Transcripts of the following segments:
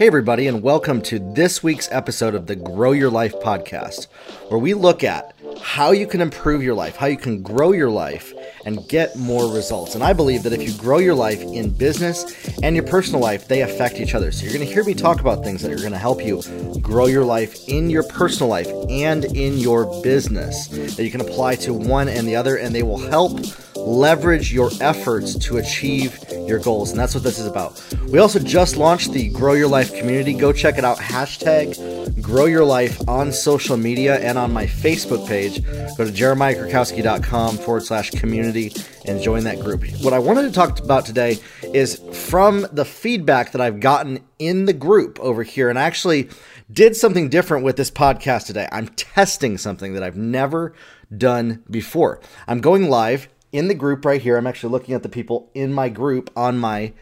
Hey, everybody, and welcome to this week's episode of the Grow Your Life podcast, where we look at how you can improve your life, how you can grow your life, and get more results. And I believe that if you grow your life in business and your personal life, they affect each other. So you're going to hear me talk about things that are going to help you grow your life in your personal life and in your business that you can apply to one and the other, and they will help leverage your efforts to achieve your goals. And that's what this is about. We also just launched the Grow Your Life community. Go check it out. Hashtag Grow Your Life on social media and on my Facebook page. Go to jeremiahkrakowski.com forward slash community and join that group. What I wanted to talk about today is from the feedback that I've gotten in the group over here. And I actually did something different with this podcast today. I'm testing something that I've never done before. I'm going live in the group right here. I'm actually looking at the people in my group on my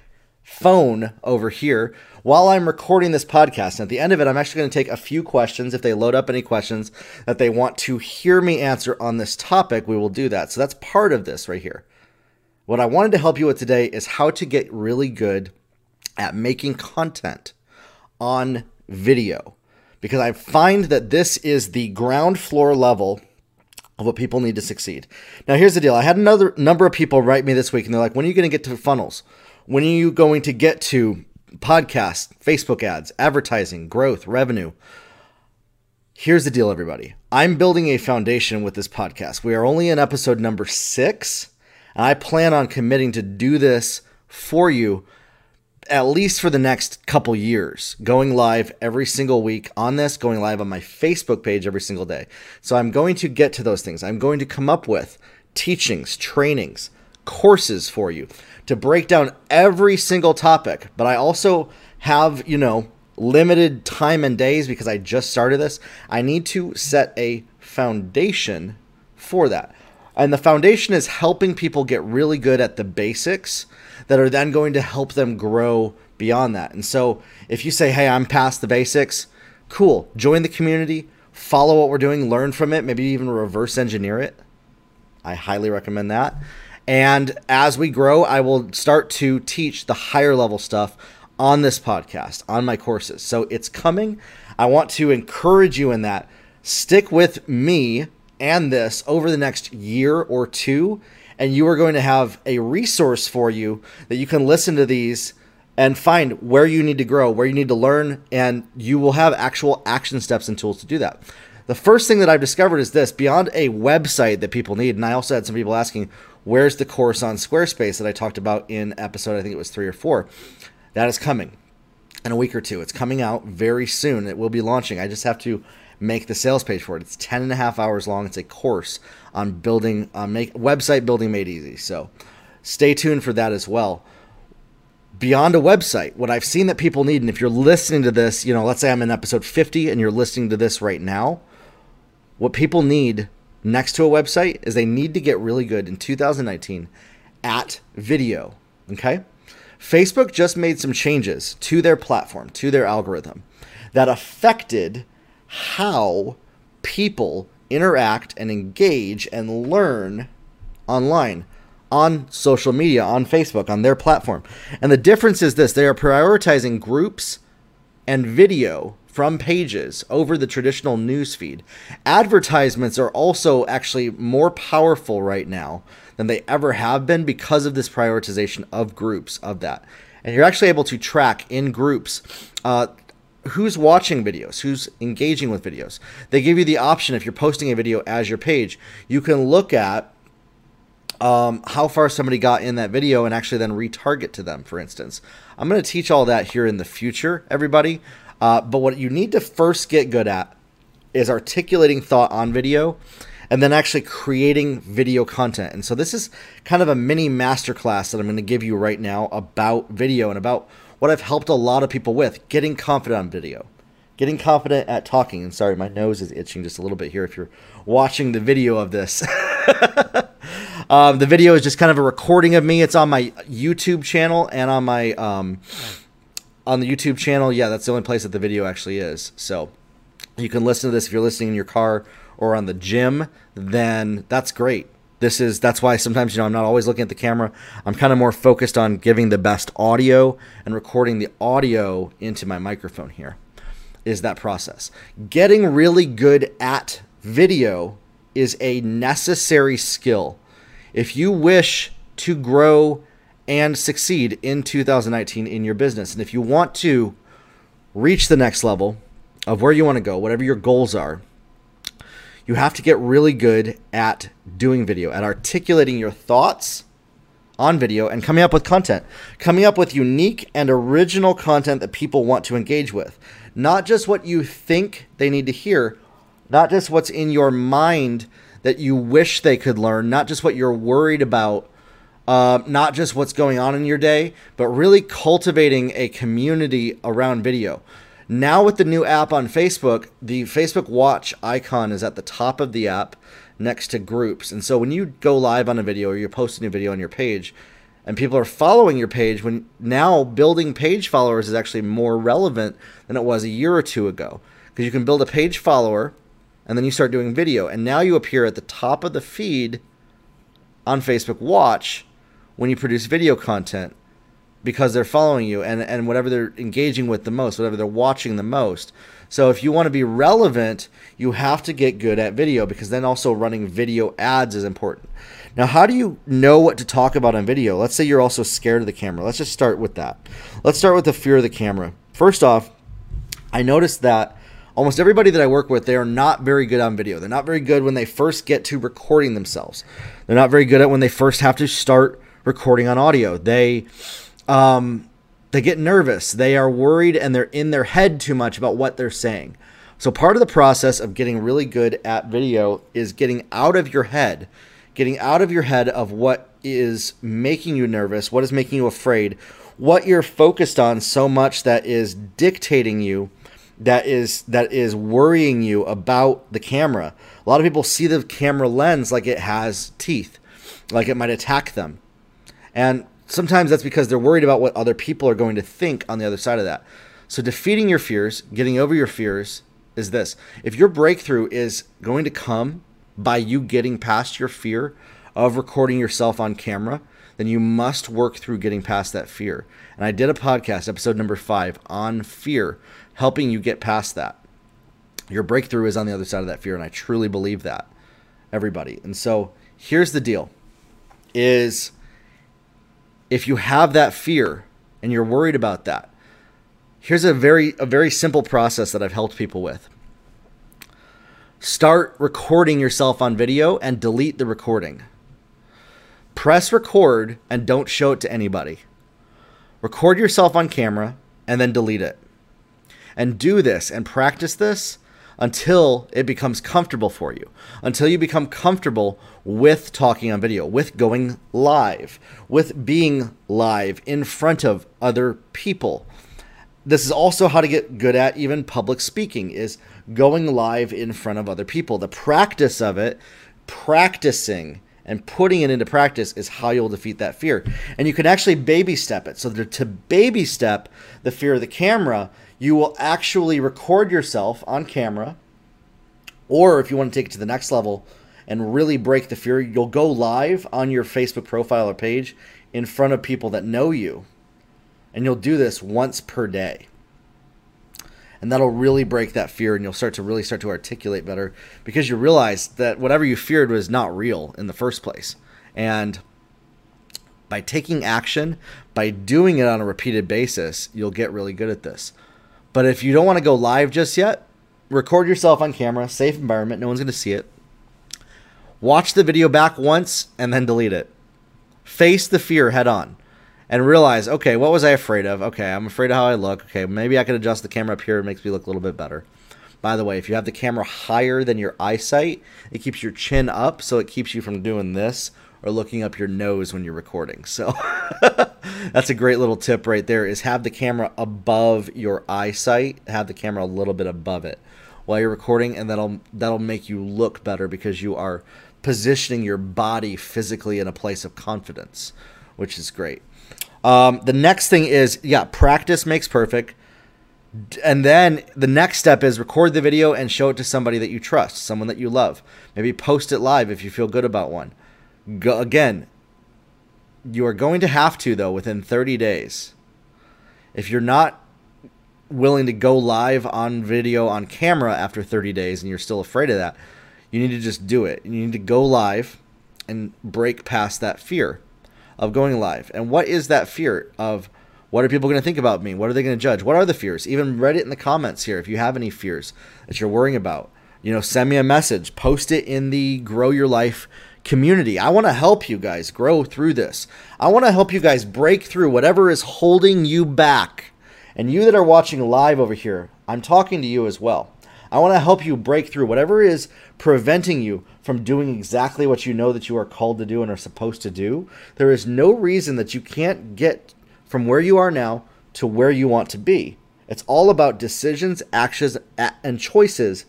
phone over here while I'm recording this podcast. And at the end of it, I'm actually going to take a few questions. If they load up any questions that they want to hear me answer on this topic, we will do that. So that's part of this right here. What I wanted to help you with today is how to get really good at making content on video. Because I find that this is the ground floor level of what people need to succeed. Now, here's the deal. I had another number of people write me this week, and they're like, when are you going to get to funnels? When are you going to get to podcasts, Facebook ads, advertising, growth, revenue? Here's the deal, everybody. I'm building a foundation with this podcast. We are only in episode number six, and I plan on committing to do this for you at least for the next couple years, going live every single week on this, going live on my Facebook page every single day. So I'm going to get to those things. I'm going to come up with teachings, trainings, courses for you to break down every single topic. But I also have, you know, limited time and days because I just started this. I need to set a foundation for that. And the foundation is helping people get really good at the basics that are then going to help them grow beyond that. And so if you say, hey, I'm past the basics, cool, join the community, follow what we're doing, learn from it, maybe even reverse engineer it. I highly recommend that. And as we grow, I will start to teach the higher level stuff on this podcast, on my courses. So it's coming. I want to encourage you in that. Stick with me and this over the next year or two, and you are going to have a resource for you that you can listen to these and find where you need to grow, where you need to learn, and you will have actual action steps and tools to do that. The first thing that I've discovered is this beyond a website that people need, and I also had some people asking, where's the course on Squarespace that I talked about in episode, I think it was three or four? That is coming in a week or two. It's coming out very soon. It will be launching. I just have to make the sales page for it. It's 10 and a half hours long. It's a course on building, uh, make website building made easy. So stay tuned for that as well. Beyond a website, what I've seen that people need, and if you're listening to this, you know, let's say I'm in episode 50 and you're listening to this right now, what people need next to a website is they need to get really good in 2019 at video. Okay? Facebook just made some changes to their platform, to their algorithm that affected how people interact and engage and learn online on social media, on Facebook, on their platform. And the difference is this they are prioritizing groups and video from pages over the traditional newsfeed. Advertisements are also actually more powerful right now than they ever have been because of this prioritization of groups of that. And you're actually able to track in groups uh, who's watching videos, who's engaging with videos. They give you the option if you're posting a video as your page, you can look at um, how far somebody got in that video and actually then retarget to them, for instance. I'm going to teach all that here in the future, everybody. Uh, but what you need to first get good at is articulating thought on video and then actually creating video content. And so this is kind of a mini masterclass that I'm going to give you right now about video and about what I've helped a lot of people with getting confident on video, getting confident at talking. And sorry, my nose is itching just a little bit here if you're watching the video of this. um, the video is just kind of a recording of me. It's on my YouTube channel and on my um, on the YouTube channel. Yeah, that's the only place that the video actually is. So you can listen to this if you're listening in your car or on the gym. Then that's great. This is that's why sometimes you know I'm not always looking at the camera. I'm kind of more focused on giving the best audio and recording the audio into my microphone here. Is that process. Getting really good at video is a necessary skill. If you wish to grow and succeed in 2019 in your business, and if you want to reach the next level of where you want to go, whatever your goals are, you have to get really good at doing video, at articulating your thoughts on video and coming up with content, coming up with unique and original content that people want to engage with. Not just what you think they need to hear, not just what's in your mind that you wish they could learn, not just what you're worried about, uh, not just what's going on in your day, but really cultivating a community around video. Now, with the new app on Facebook, the Facebook Watch icon is at the top of the app next to groups. And so when you go live on a video or you're posting a video on your page, and people are following your page when now building page followers is actually more relevant than it was a year or two ago. Because you can build a page follower and then you start doing video. And now you appear at the top of the feed on Facebook Watch when you produce video content because they're following you and, and whatever they're engaging with the most, whatever they're watching the most. So if you want to be relevant, you have to get good at video because then also running video ads is important. Now, how do you know what to talk about on video? Let's say you're also scared of the camera. Let's just start with that. Let's start with the fear of the camera. First off, I noticed that almost everybody that I work with, they are not very good on video. They're not very good when they first get to recording themselves. They're not very good at when they first have to start recording on audio. They um, they get nervous. They are worried and they're in their head too much about what they're saying. So, part of the process of getting really good at video is getting out of your head, getting out of your head of what is making you nervous, what is making you afraid, what you're focused on so much that is dictating you that is that is worrying you about the camera. A lot of people see the camera lens like it has teeth, like it might attack them. And sometimes that's because they're worried about what other people are going to think on the other side of that. So defeating your fears, getting over your fears is this. If your breakthrough is going to come by you getting past your fear of recording yourself on camera, then you must work through getting past that fear. And I did a podcast, episode number five, on fear, helping you get past that. Your breakthrough is on the other side of that fear, and I truly believe that, everybody. And so here's the deal is if you have that fear and you're worried about that, here's a very a very simple process that I've helped people with. Start recording yourself on video and delete the recording. Press record and don't show it to anybody. Record yourself on camera and then delete it. And do this and practice this until it becomes comfortable for you, until you become comfortable with talking on video, with going live, with being live in front of other people. This is also how to get good at even public speaking is going live in front of other people. The practice of it, practicing and putting it into practice is how you'll defeat that fear. And you can actually baby step it. So to baby step the fear of the camera, you will actually record yourself on camera. Or if you want to take it to the next level and really break the fear, you'll go live on your Facebook profile or page in front of people that know you. And you'll do this once per day. And that'll really break that fear and you'll start to really start to articulate better because you realize that whatever you feared was not real in the first place. And by taking action, by doing it on a repeated basis, you'll get really good at this. But if you don't want to go live just yet, record yourself on camera, safe environment, no one's going to see it. Watch the video back once and then delete it. Face the fear head on and realize, okay, what was I afraid of? Okay, I'm afraid of how I look. Okay, maybe I can adjust the camera up here. It makes me look a little bit better. By the way, if you have the camera higher than your eyesight, it keeps your chin up, so it keeps you from doing this or looking up your nose when you're recording. So that's a great little tip right there is have the camera above your eyesight, have the camera a little bit above it while you're recording and that'll that'll make you look better because you are positioning your body physically in a place of confidence, which is great. Um, the next thing is yeah, practice makes perfect. And then the next step is record the video and show it to somebody that you trust, someone that you love. Maybe post it live if you feel good about one Go, again, you are going to have to, though, within 30 days. If you're not willing to go live on video on camera after 30 days and you're still afraid of that, you need to just do it. You need to go live and break past that fear of going live. And what is that fear of what are people going to think about me? What are they going to judge? What are the fears? Even write it in the comments here if you have any fears that you're worrying about. You know, send me a message, post it in the Grow Your Life community. I want to help you guys grow through this. I want to help you guys break through whatever is holding you back. And you that are watching live over here, I'm talking to you as well. I want to help you break through whatever is preventing you from doing exactly what you know that you are called to do and are supposed to do. There is no reason that you can't get from where you are now to where you want to be. It's all about decisions, actions, and choices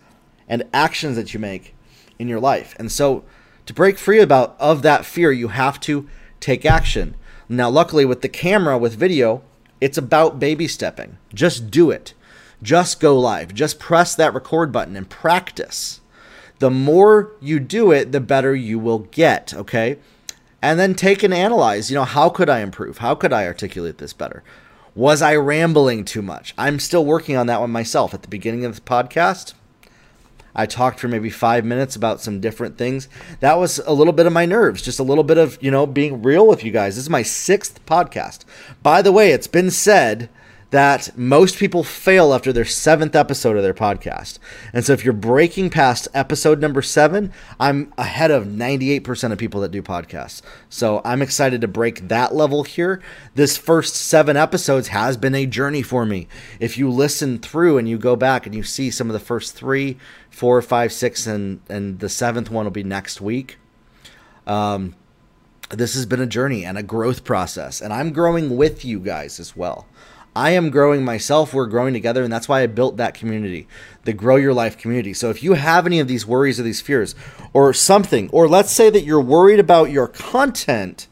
and actions that you make in your life. And so to break free about of that fear, you have to take action. Now, luckily with the camera with video, it's about baby stepping. Just do it. Just go live. Just press that record button and practice. The more you do it, the better you will get, okay? And then take and analyze, you know, how could I improve? How could I articulate this better? Was I rambling too much? I'm still working on that one myself. At the beginning of the podcast, I talked for maybe five minutes about some different things. That was a little bit of my nerves, just a little bit of, you know, being real with you guys. This is my sixth podcast. By the way, it's been said that most people fail after their seventh episode of their podcast. And so if you're breaking past episode number seven, I'm ahead of 98% of people that do podcasts. So I'm excited to break that level here. This first seven episodes has been a journey for me. If you listen through and you go back and you see some of the first three, four, five, six, and, and the seventh one will be next week. Um, this has been a journey and a growth process, and I'm growing with you guys as well. I am growing myself. We're growing together. And that's why I built that community, the Grow Your Life community. So if you have any of these worries or these fears or something, or let's say that you're worried about your content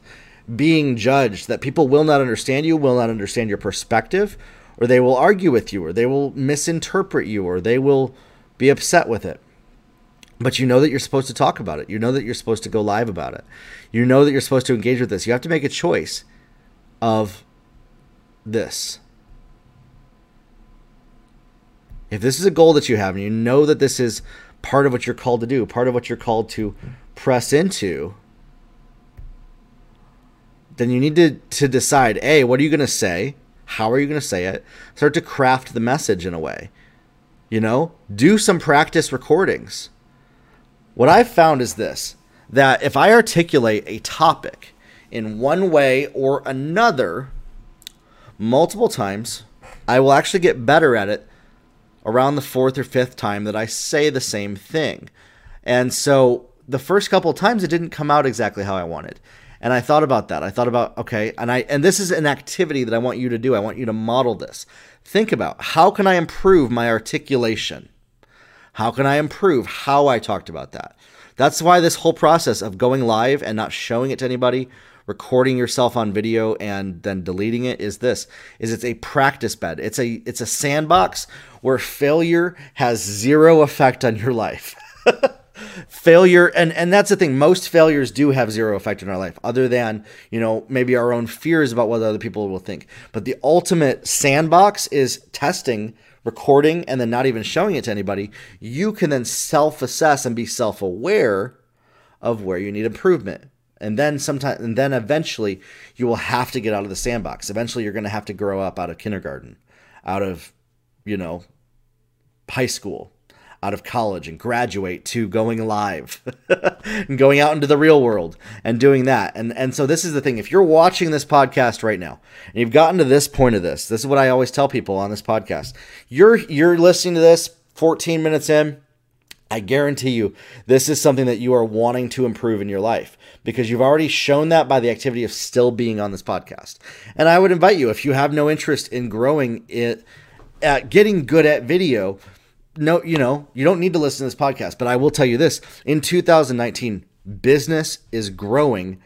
being judged, that people will not understand you, will not understand your perspective, or they will argue with you, or they will misinterpret you, or they will be upset with it. But you know that you're supposed to talk about it. You know that you're supposed to go live about it. You know that you're supposed to engage with this. You have to make a choice of this if this is a goal that you have and you know that this is part of what you're called to do, part of what you're called to press into, then you need to, to decide A, what are you going to say? How are you going to say it? Start to craft the message in a way. You know, do some practice recordings. What I've found is this that if I articulate a topic in one way or another multiple times, I will actually get better at it around the fourth or fifth time that I say the same thing. And so the first couple of times it didn't come out exactly how I wanted. And I thought about that. I thought about okay, and I and this is an activity that I want you to do. I want you to model this. Think about how can I improve my articulation? How can I improve how I talked about that? That's why this whole process of going live and not showing it to anybody recording yourself on video and then deleting it is this is it's a practice bed. It's a it's a sandbox where failure has zero effect on your life. Failure and and that's the thing. Most failures do have zero effect in our life other than you know maybe our own fears about what other people will think. But the ultimate sandbox is testing recording and then not even showing it to anybody. You can then self-assess and be self-aware of where you need improvement and then sometime and then eventually you will have to get out of the sandbox. Eventually you're going to have to grow up out of kindergarten out of you know high school out of college and graduate to going live and going out into the real world and doing that. And and so this is the thing. If you're watching this podcast right now and you've gotten to this point of this this is what I always tell people on this podcast. You're you're listening to this 14 minutes in I guarantee you this is something that you are wanting to improve in your life because you've already shown that by the activity of still being on this podcast. And I would invite you, if you have no interest in growing it, at getting good at video, no, you know, you don't need to listen to this podcast. But I will tell you this in 2019, business is growing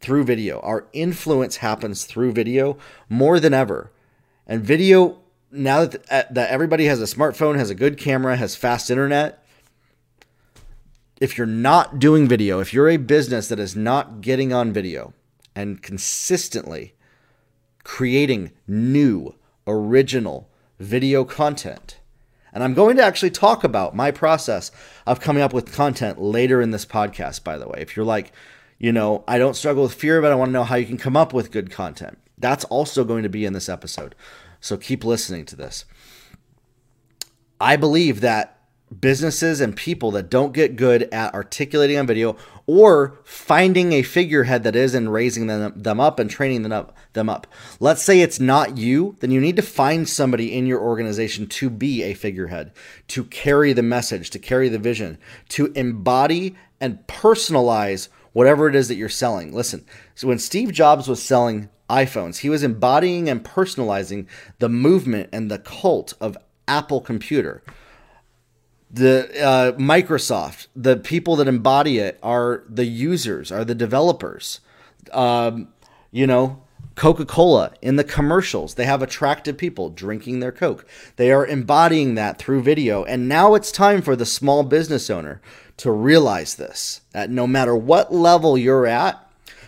through video. Our influence happens through video more than ever. And video, now that, uh, that everybody has a smartphone, has a good camera, has fast internet, if you're not doing video, if you're a business that is not getting on video and consistently creating new, original video content, and I'm going to actually talk about my process of coming up with content later in this podcast, by the way. If you're like, you know, I don't struggle with fear, but I want to know how you can come up with good content, that's also going to be in this episode. So keep listening to this. I believe that businesses and people that don't get good at articulating on video or finding a figurehead that is and raising them, them up and training them up, them up. Let's say it's not you, then you need to find somebody in your organization to be a figurehead, to carry the message, to carry the vision, to embody and personalize whatever it is that you're selling. Listen, so when Steve Jobs was selling iPhones, he was embodying and personalizing the movement and the cult of Apple Computer the uh, Microsoft, the people that embody it are the users, are the developers. Um, you know, Coca Cola in the commercials, they have attractive people drinking their Coke. They are embodying that through video. And now it's time for the small business owner to realize this that no matter what level you're at,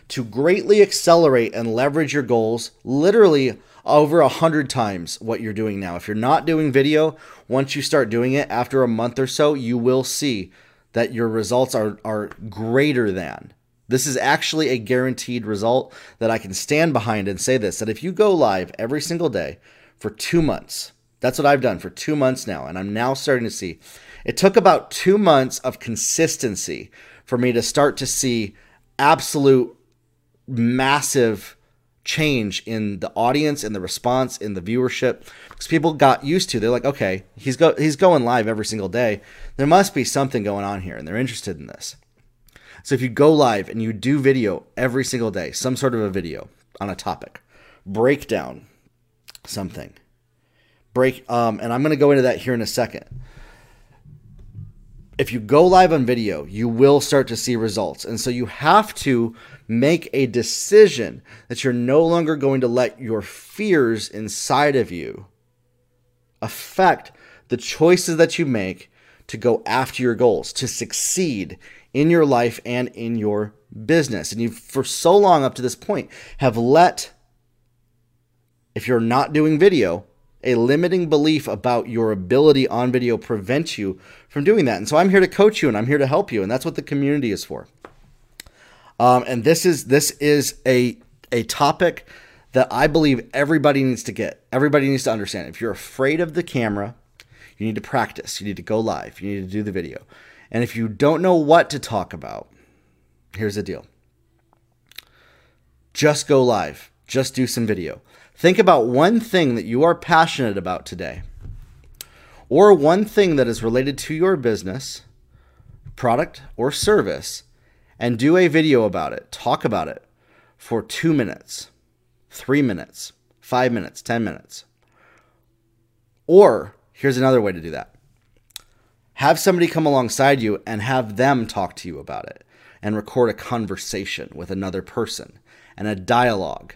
to greatly accelerate and leverage your goals, literally over a hundred times what you're doing now. If you're not doing video, once you start doing it after a month or so, you will see that your results are, are greater than. This is actually a guaranteed result that I can stand behind and say this that if you go live every single day for two months, that's what I've done for two months now, and I'm now starting to see. It took about two months of consistency for me to start to see absolute massive change in the audience in the response in the viewership. Because people got used to they're like okay he's go he's going live every single day. There must be something going on here and they're interested in this. So if you go live and you do video every single day some sort of a video on a topic break down something. Break um, and i'm going to go into that here in a second if you go live on video, you will start to see results. And so you have to make a decision that you're no longer going to let your fears inside of you affect the choices that you make to go after your goals, to succeed in your life and in your business. And you, for so long up to this point, have let, if you're not doing video, a limiting belief about your ability on video prevents you from doing that. And so I'm here to coach you and I'm here to help you. And that's what the community is for. Um, and this is this is a a topic that I believe everybody needs to get. Everybody needs to understand. If you're afraid of the camera, you need to practice. You need to go live. You need to do the video. And if you don't know what to talk about, here's the deal. Just go live. Just do some video. Think about one thing that you are passionate about today, or one thing that is related to your business, product, or service, and do a video about it. Talk about it for two minutes, three minutes, five minutes, 10 minutes. Or here's another way to do that have somebody come alongside you and have them talk to you about it and record a conversation with another person and a dialogue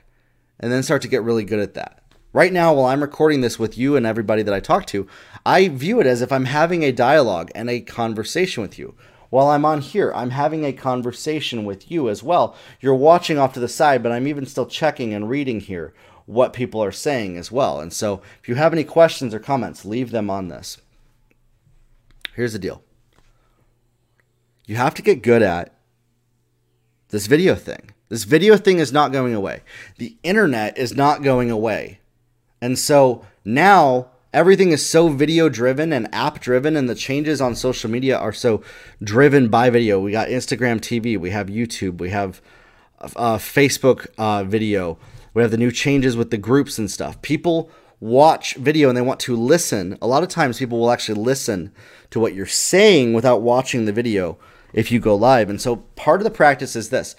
and then start to get really good at that. Right now, while I'm recording this with you and everybody that I talk to, I view it as if I'm having a dialogue and a conversation with you. While I'm on here, I'm having a conversation with you as well. You're watching off to the side, but I'm even still checking and reading here what people are saying as well. And so, if you have any questions or comments, leave them on this. Here's the deal you have to get good at this video thing. This video thing is not going away. The internet is not going away. And so now everything is so video driven and app driven, and the changes on social media are so driven by video. We got Instagram TV, we have YouTube, we have uh, Facebook uh, video, we have the new changes with the groups and stuff. People watch video and they want to listen. A lot of times, people will actually listen to what you're saying without watching the video if you go live. And so, part of the practice is this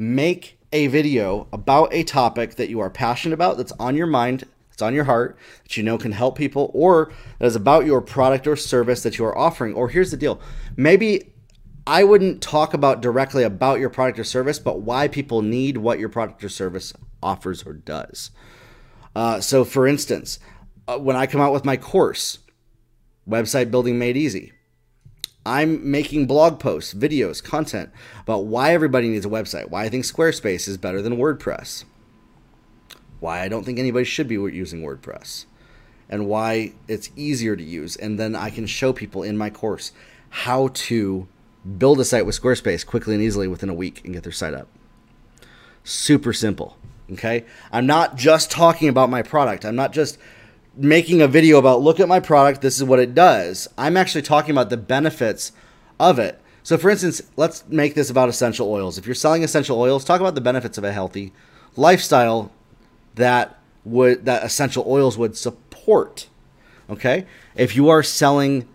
make a video about a topic that you are passionate about, that's on your mind, that's on your heart, that you know can help people, or that is about your product or service that you are offering. Or here's the deal maybe I wouldn't talk about directly about your product or service, but why people need what your product or service offers or does. Uh, so, for instance, uh, when I come out with my course, Website Building Made Easy, I'm making blog posts, videos, content about why everybody needs a website, why I think Squarespace is better than WordPress, why I don't think anybody should be using WordPress, and why it's easier to use. And then I can show people in my course how to build a site with Squarespace quickly and easily within a week and get their site up. Super simple. Okay. I'm not just talking about my product. I'm not just making a video about look at my product, this is what it does. I'm actually talking about the benefits of it. So, for instance, let's make this about essential oils. If you're selling essential oils, talk about the benefits of a healthy lifestyle that would that essential oils would support. Okay, if you are selling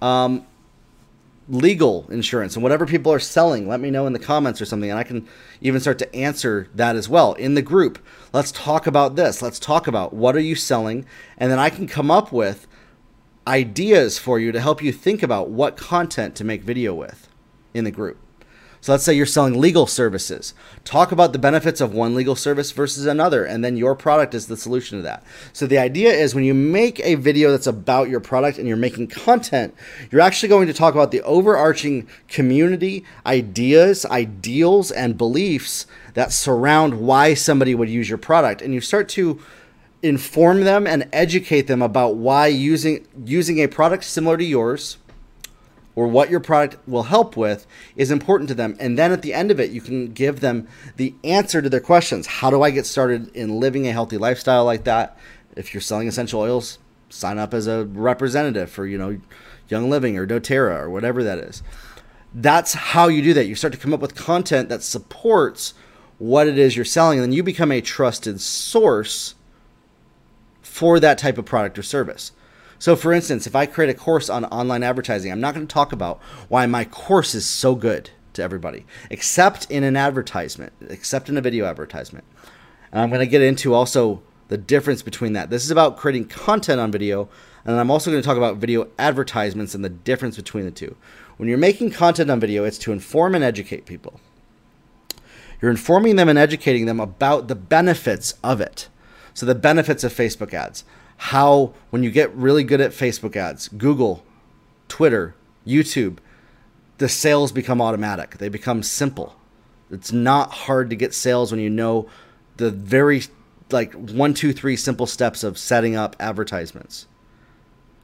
um, legal insurance and whatever people are selling, let me know in the comments or something, and I can even start to answer that as well in the group. Let's talk about this. Let's talk about what are you selling, and then I can come up with ideas for you to help you think about what content to make video with in the group. So let's say you're selling legal services. Talk about the benefits of one legal service versus another, and then your product is the solution to that. So the idea is when you make a video that's about your product and you're making content, you're actually going to talk about the overarching community, ideas, ideals, and beliefs that surround why somebody would use your product. And you start to inform them and educate them about why using using a product similar to yours or what your product will help with is important to them. And then at the end of it, you can give them the answer to their questions. How do I get started in living a healthy lifestyle like that? If you're selling essential oils, sign up as a representative for, you know, Young Living or doTERRA or whatever that is. That's how you do that. You start to come up with content that supports what it is you're selling, and then you become a trusted source for that type of product or service. So, for instance, if I create a course on online advertising, I'm not going to talk about why my course is so good to everybody, except in an advertisement, except in a video advertisement. And I'm going to get into also the difference between that. This is about creating content on video, and I'm also going to talk about video advertisements and the difference between the two. When you're making content on video, it's to inform and educate people. You're informing them and educating them about the benefits of it. So, the benefits of Facebook ads how when you get really good at Facebook ads, Google, Twitter, YouTube, the sales become automatic. They become simple. It's not hard to get sales when you know the very like one, two, three simple steps of setting up advertisements.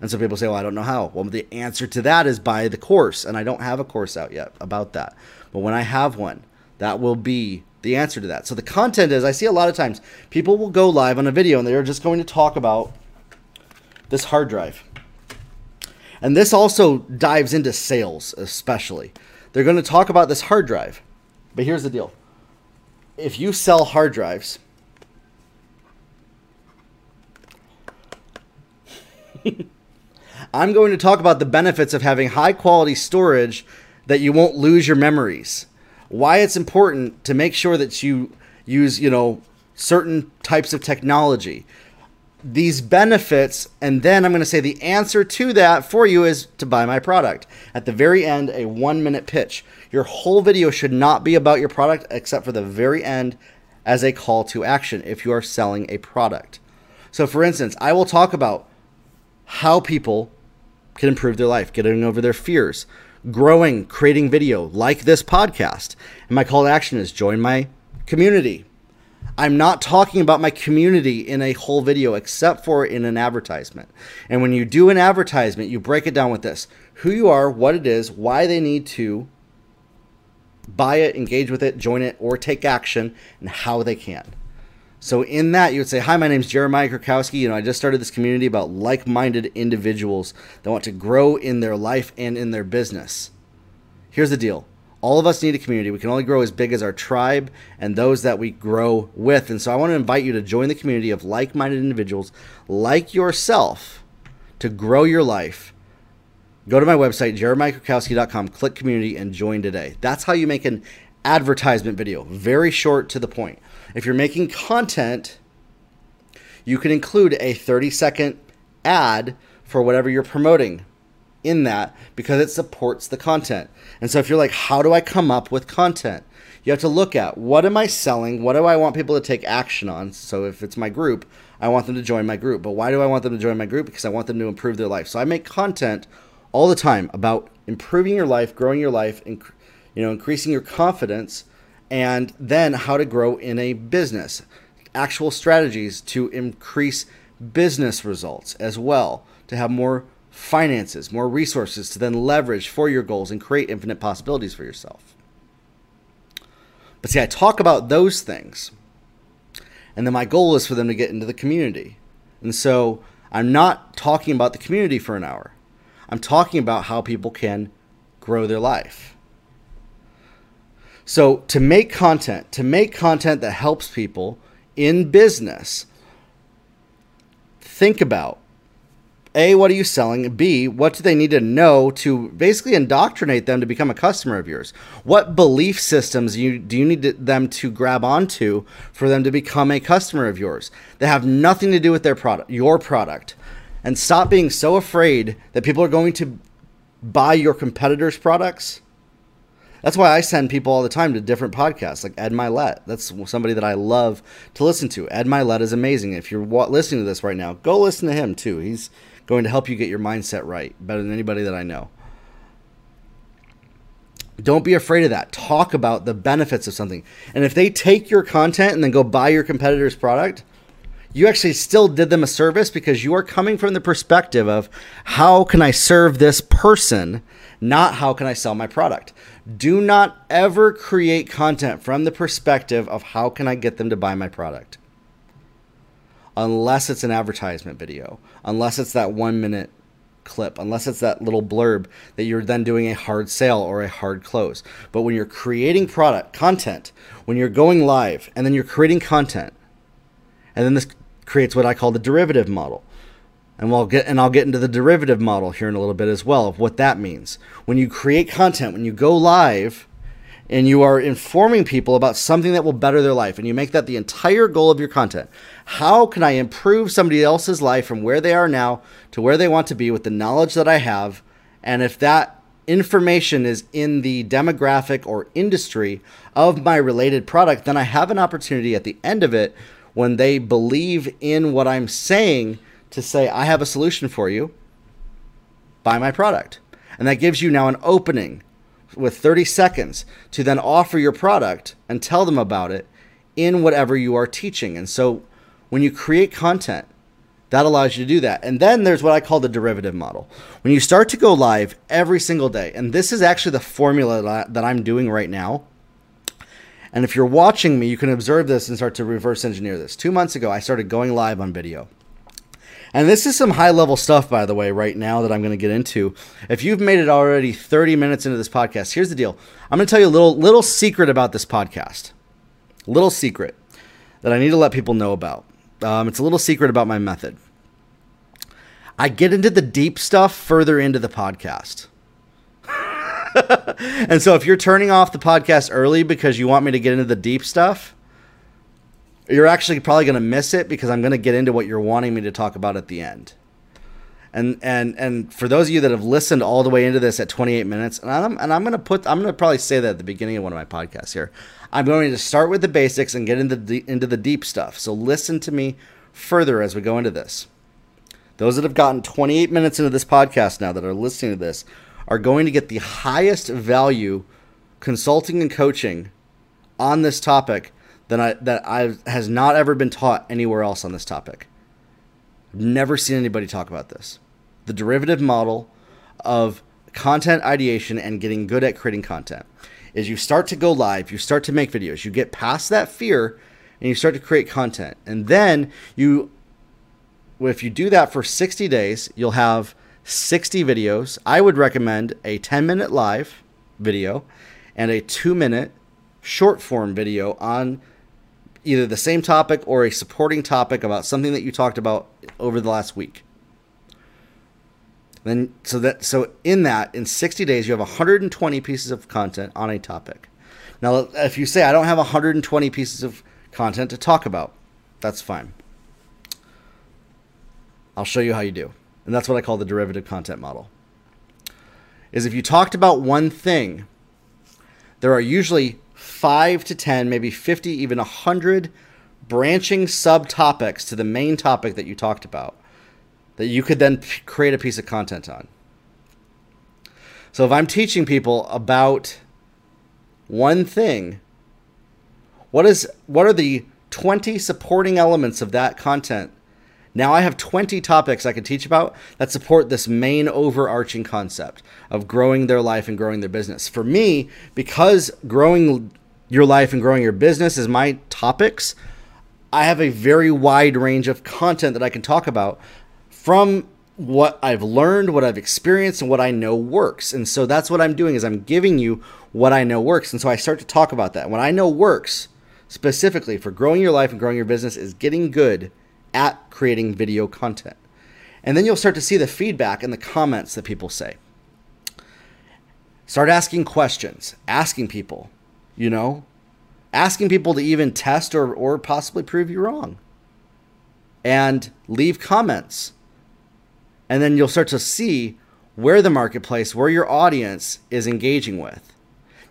And some people say, well, I don't know how. Well, the answer to that is buy the course. And I don't have a course out yet about that. But when I have one, that will be the answer to that. So the content is I see a lot of times people will go live on a video and they're just going to talk about this hard drive. And this also dives into sales, especially. They're going to talk about this hard drive. But here's the deal if you sell hard drives, I'm going to talk about the benefits of having high quality storage that you won't lose your memories. Why it's important to make sure that you use, you know, certain types of technology these benefits, and then I'm going to say the answer to that for you is to buy my product. At the very end, a one minute pitch. Your whole video should not be about your product except for the very end as a call to action if you are selling a product. So, for instance, I will talk about how people can improve their life, getting over their fears, growing, creating video like this podcast. And my call to action is join my community I'm not talking about my community in a whole video except for in an advertisement. And when you do an advertisement, you break it down with this who you are, what it is, why they need to buy it, engage with it, join it, or take action, and how they can. So in that, you would say, "Hi, my name is Jeremiah Krakowski. You know, I just started this community about like-minded individuals that want to grow in their life and in their business. Here's the deal: all of us need a community. We can only grow as big as our tribe and those that we grow with. And so I want to invite you to join the community of like minded individuals like yourself to grow your life. Go to my website, jeremiahkrakowski.com, click community, and join today. That's how you make an advertisement video. Very short to the point. If you're making content, you can include a 30 second ad for whatever you're promoting in that because it supports the content. And so if you're like, how do I come up with content? You have to look at what am I selling? What do I want people to take action on? So if it's my group, I want them to join my group. But why do I want them to join my group? Because I want them to improve their life. So I make content all the time about improving your life, growing your life, and you know, increasing your confidence, and then how to grow in a business. Actual strategies to increase business results as well, to have more finances, more resources to then leverage for your goals and create infinite possibilities for yourself. But see, I talk about those things, and then my goal is for them to get into the community. And so I'm not talking about the community for an hour. I'm talking about how people can grow their life. So, to make content, to make content that helps people in business, think about a, what are you selling? B, what do they need to know to basically indoctrinate them to become a customer of yours? What belief systems you, do you need to, them to grab onto for them to become a customer of yours They have nothing to do with their product, your product? And stop being so afraid that people are going to buy your competitors' products. That's why I send people all the time to different podcasts, like Ed Mylett. That's somebody that I love to listen to. Ed Mylett is amazing. If you're listening to this right now, go listen to him too. He's going to help you get your mindset right better than anybody that I know. Don't be afraid of that. Talk about the benefits of something. And if they take your content and then go buy your competitor's product, you actually still did them a service because you are coming from the perspective of how can I serve this person, not how can I sell my product. Do not ever create content from the perspective of how can I get them to buy my product unless it's an advertisement video, unless it's that one minute clip, unless it's that little blurb that you're then doing a hard sale or a hard close. But when you're creating product content, when you're going live and then you're creating content, and then this creates what I call the derivative model. And we'll get and I'll get into the derivative model here in a little bit as well of what that means. When you create content, when you go live, and you are informing people about something that will better their life and you make that the entire goal of your content. How can i improve somebody else's life from where they are now to where they want to be with the knowledge that i have? And if that information is in the demographic or industry of my related product then i have an opportunity at the end of it when they believe in what i'm saying to say i have a solution for you. Buy my product. And that gives you now an opening with 30 seconds to then offer your product and tell them about it in whatever you are teaching. And so when you create content, that allows you to do that. And then there's what I call the derivative model. When you start to go live every single day, and this is actually the formula that I'm doing right now. And if you're watching me, you can observe this and start to reverse engineer this. Two months ago, I started going live on video. And this is some high level stuff, by the way, right now that I'm going to get into. If you've made it already 30 minutes into this podcast, here's the deal. I'm going to tell you a little little secret about this podcast. Little secret that I need to let people know about. Um, it's a little secret about my method. I get into the deep stuff further into the podcast. and so if you're turning off the podcast early because you want me to get into the deep stuff, you're actually probably going to miss it because I'm going to get into what you're wanting me to talk about at the end. And and and for those of you that have listened all the way into this at 28 minutes, and I'm and I'm going to put I'm going to probably say that at the beginning of one of my podcasts here. I'm going to start with the basics and get into the into the deep stuff. So listen to me further as we go into this. Those that have gotten 28 minutes into this podcast now that are listening to this are going to get the highest value consulting and coaching on this topic that I that I has not ever been taught anywhere else on this topic. I've never seen anybody talk about this. The derivative model of content ideation and getting good at creating content is you start to go live, you start to make videos, you get past that fear and you start to create content. And then you if you do that for 60 days, you'll have 60 videos. I would recommend a 10 minute live video and a 2 minute short form video on either the same topic or a supporting topic about something that you talked about over the last week. Then so that so in that in 60 days you have 120 pieces of content on a topic. Now if you say I don't have 120 pieces of content to talk about, that's fine. I'll show you how you do. And that's what I call the derivative content model. Is if you talked about one thing, there are usually five to 10, maybe 50, even 100 branching subtopics to the main topic that you talked about that you could then p- create a piece of content on. So if I'm teaching people about one thing, what is what are the 20 supporting elements of that content? Now I have 20 topics I can teach about that support this main overarching concept of growing their life and growing their business. For me, because growing your life and growing your business is my topics, I have a very wide range of content that I can talk about from what I've learned, what I've experienced, and what I know works. And so that's what I'm doing is I'm giving you what I know works. And so I start to talk about that. What I know works specifically for growing your life and growing your business is getting good at creating video content. And then you'll start to see the feedback and the comments that people say. Start asking questions, asking people, you know, asking people to even test or, or possibly prove you wrong. And leave comments. And then you'll start to see where the marketplace, where your audience is engaging with.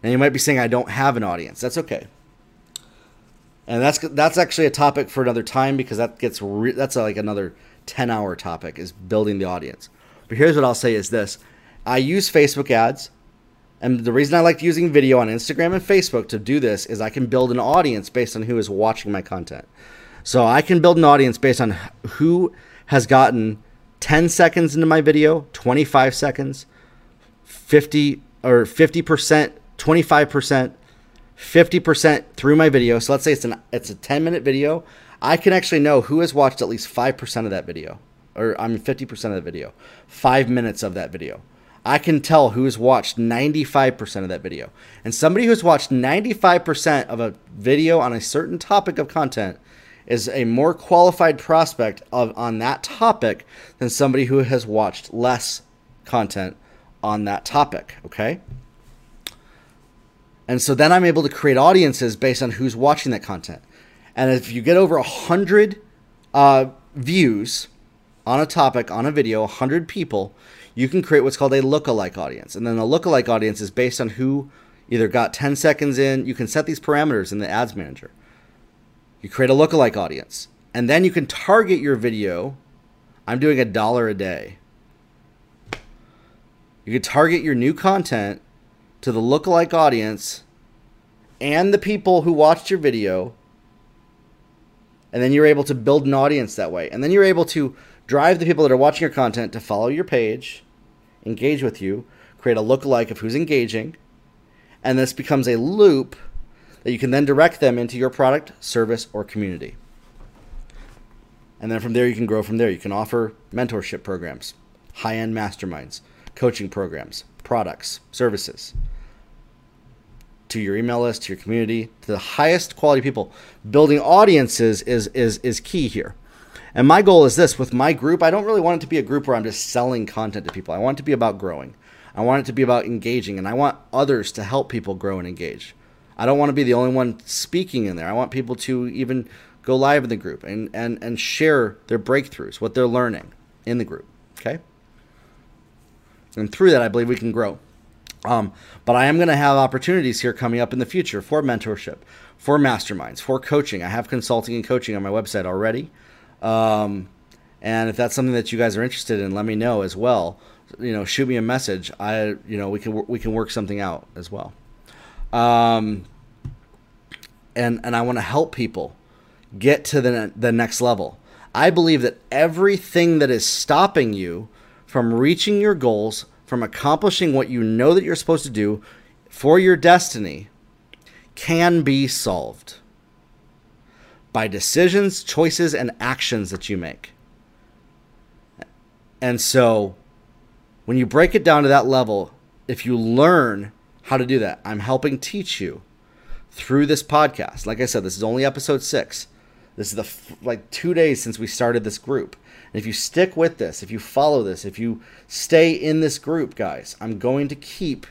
And you might be saying, I don't have an audience. That's okay. And that's that's actually a topic for another time because that gets re- that's like another 10 hour topic is building the audience. But here's what I'll say is this. I use Facebook ads and the reason I like using video on Instagram and Facebook to do this is I can build an audience based on who is watching my content. So I can build an audience based on who has gotten 10 seconds into my video, 25 seconds, 50 or 50%, 25%, 50% through my video. So let's say it's an it's a 10 minute video. I can actually know who has watched at least 5% of that video or I mean 50% of the video. 5 minutes of that video. I can tell who's watched 95% of that video. And somebody who's watched 95% of a video on a certain topic of content is a more qualified prospect of on that topic than somebody who has watched less content on that topic, okay? And so then I'm able to create audiences based on who's watching that content. And if you get over 100 uh, views on a topic, on a video, 100 people, you can create what's called a lookalike audience. And then a lookalike audience is based on who either got 10 seconds in. You can set these parameters in the ads manager. You create a lookalike audience. And then you can target your video. I'm doing a dollar a day. You can target your new content to the lookalike audience and the people who watched your video. And then you're able to build an audience that way. And then you're able to drive the people that are watching your content to follow your page engage with you, create a lookalike of who's engaging, and this becomes a loop that you can then direct them into your product, service, or community. And then from there, you can grow from there. You can offer mentorship programs, high end masterminds, coaching programs, products, services to your email list, to your community, to the highest quality people. Building audiences is, is, is key here. And my goal is this with my group, I don't really want it to be a group where I'm just selling content to people. I want it to be about growing. I want it to be about engaging, and I want others to help people grow and engage. I don't want to be the only one speaking in there. I want people to even go live in the group and, and, and share their breakthroughs, what they're learning in the group. Okay? And through that, I believe we can grow. Um, but I am going to have opportunities here coming up in the future for mentorship, for masterminds, for coaching. I have consulting and coaching on my website already. Um, and if that's something that you guys are interested in, let me know as well. You know, shoot me a message. I, you know, we can we can work something out as well. Um, and and I want to help people get to the the next level. I believe that everything that is stopping you from reaching your goals, from accomplishing what you know that you're supposed to do for your destiny, can be solved by decisions, choices, and actions that you make. And so when you break it down to that level, if you learn how to do that, I'm helping teach you through this podcast. Like I said, this is only episode six. This is the like two days since we started this group. And if you stick with this, if you follow this, if you stay in this group, guys, I'm going to keep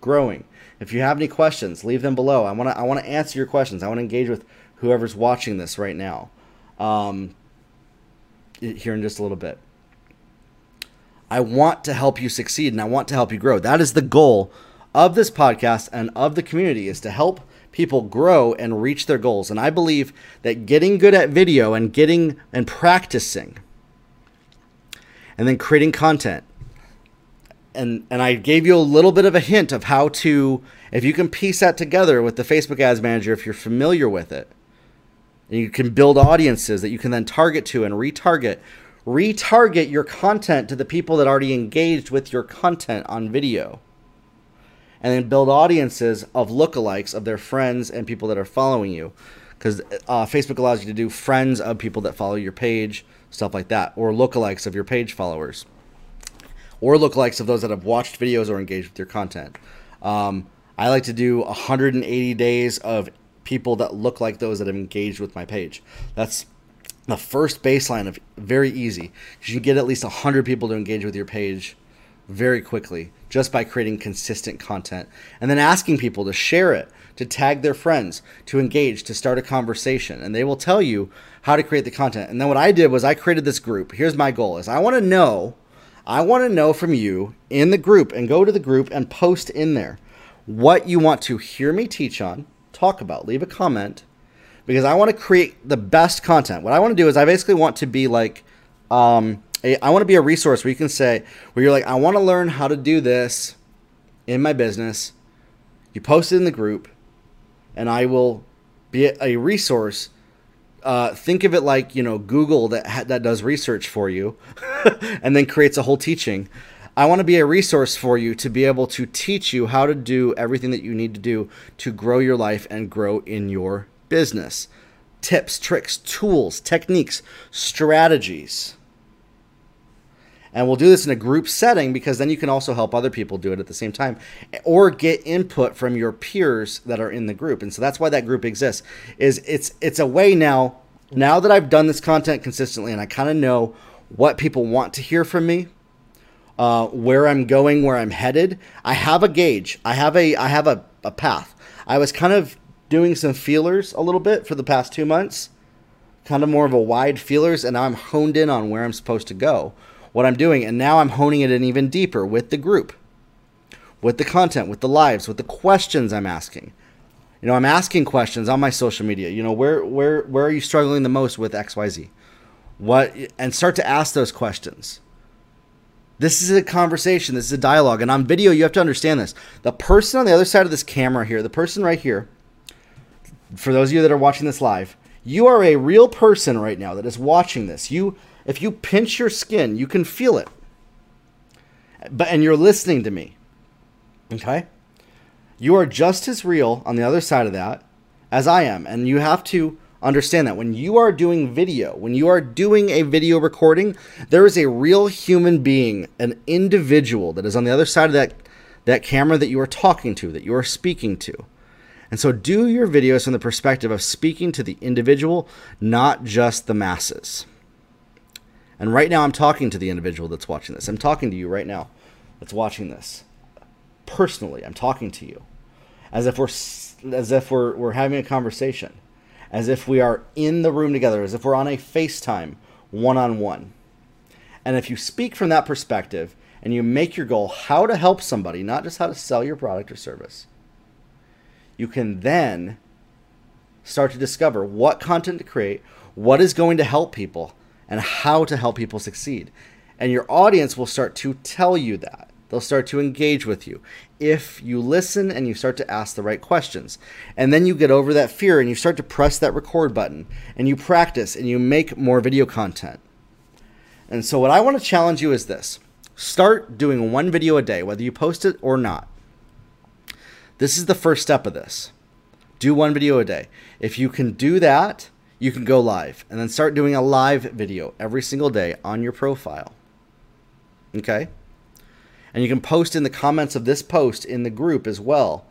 growing. If you have any questions, leave them below. I want to I want to answer your questions. I want to engage with whoever's watching this right now um, here in just a little bit. I want to help you succeed and I want to help you grow. That is the goal of this podcast and of the community is to help people grow and reach their goals. And I believe that getting good at video and getting and practicing and then creating content and and I gave you a little bit of a hint of how to if you can piece that together with the Facebook Ads Manager if you're familiar with it. And you can build audiences that you can then target to and retarget. Retarget your content to the people that already engaged with your content on video. And then build audiences of lookalikes of their friends and people that are following you. Because uh, Facebook allows you to do friends of people that follow your page, stuff like that, or lookalikes of your page followers or lookalikes of those that have watched videos or engaged with your content. Um, I like to do 180 days of people that look like those that have engaged with my page. That's the first baseline of very easy. You can get at least 100 people to engage with your page very quickly just by creating consistent content and then asking people to share it, to tag their friends, to engage, to start a conversation. And they will tell you how to create the content. And then what I did was I created this group. Here's my goal is I want to know I want to know from you in the group and go to the group and post in there what you want to hear me teach on, talk about, leave a comment because I want to create the best content. What I want to do is I basically want to be like um, a, I want to be a resource where you can say where you're like I want to learn how to do this in my business. You post it in the group and I will be a resource uh, think of it like you know Google that ha- that does research for you, and then creates a whole teaching. I want to be a resource for you to be able to teach you how to do everything that you need to do to grow your life and grow in your business. Tips, tricks, tools, techniques, strategies. And we'll do this in a group setting because then you can also help other people do it at the same time or get input from your peers that are in the group. And so that's why that group exists. Is it's it's a way now now that I've done this content consistently and I kind of know what people want to hear from me, uh, where I'm going, where I'm headed, I have a gauge. I have a I have a, a path. I was kind of doing some feelers a little bit for the past two months, kind of more of a wide feelers, and now I'm honed in on where I'm supposed to go what I'm doing. And now I'm honing it in even deeper with the group, with the content, with the lives, with the questions I'm asking. You know, I'm asking questions on my social media. You know, where where where are you struggling the most with XYZ? What and start to ask those questions. This is a conversation, this is a dialogue. And on video, you have to understand this. The person on the other side of this camera here, the person right here, for those of you that are watching this live, you are a real person right now that is watching this. You if you pinch your skin, you can feel it. But and you're listening to me. Okay? You are just as real on the other side of that as I am. And you have to understand that when you are doing video, when you are doing a video recording, there is a real human being, an individual that is on the other side of that that camera that you are talking to, that you are speaking to. And so do your videos from the perspective of speaking to the individual, not just the masses. And right now, I'm talking to the individual that's watching this. I'm talking to you right now that's watching this. Personally, I'm talking to you as if we're as if we're we're having a conversation, as if we are in the room together, as if we're on a FaceTime one on one. And if you speak from that perspective and you make your goal how to help somebody, not just how to sell your product or service, you can then start to discover what content to create, what is going to help people, and how to help people succeed. And your audience will start to tell you that. They'll start to engage with you if you listen and you start to ask the right questions. And then you get over that fear and you start to press that record button and you practice and you make more video content. And so, what I want to challenge you is this start doing one video a day, whether you post it or not. This is the first step of this. Do one video a day. If you can do that, you can go live and then start doing a live video every single day on your profile. Okay? And you can post in the comments of this post in the group as well.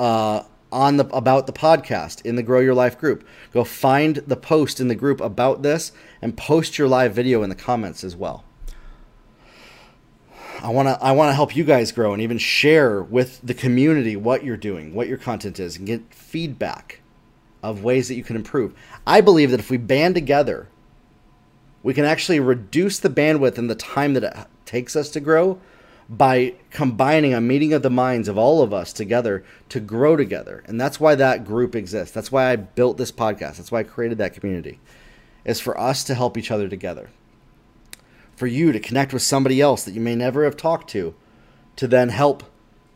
Uh, on the about the podcast in the Grow Your Life group. Go find the post in the group about this and post your live video in the comments as well. I want to I want to help you guys grow and even share with the community what you're doing, what your content is and get feedback of ways that you can improve. I believe that if we band together, we can actually reduce the bandwidth and the time that it takes us to grow by combining a meeting of the minds of all of us together to grow together. And that's why that group exists. That's why I built this podcast. That's why I created that community. Is for us to help each other together. For you to connect with somebody else that you may never have talked to to then help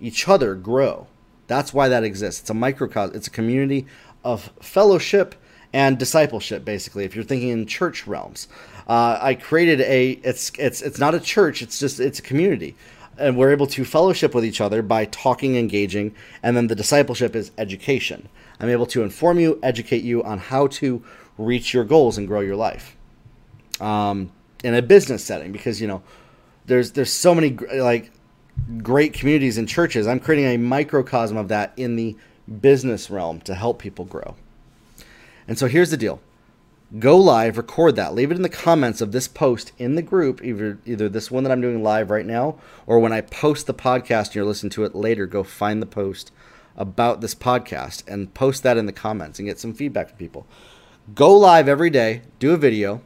each other grow. That's why that exists. It's a microcosm, it's a community of fellowship and discipleship basically if you're thinking in church realms. Uh, I created a it's it's it's not a church, it's just it's a community. And we're able to fellowship with each other by talking, engaging, and then the discipleship is education. I'm able to inform you, educate you on how to reach your goals and grow your life. Um, in a business setting, because you know, there's there's so many like great communities and churches. I'm creating a microcosm of that in the business realm to help people grow. And so here's the deal. Go live, record that, leave it in the comments of this post in the group, either either this one that I'm doing live right now, or when I post the podcast and you're listening to it later, go find the post about this podcast and post that in the comments and get some feedback from people. Go live every day, do a video,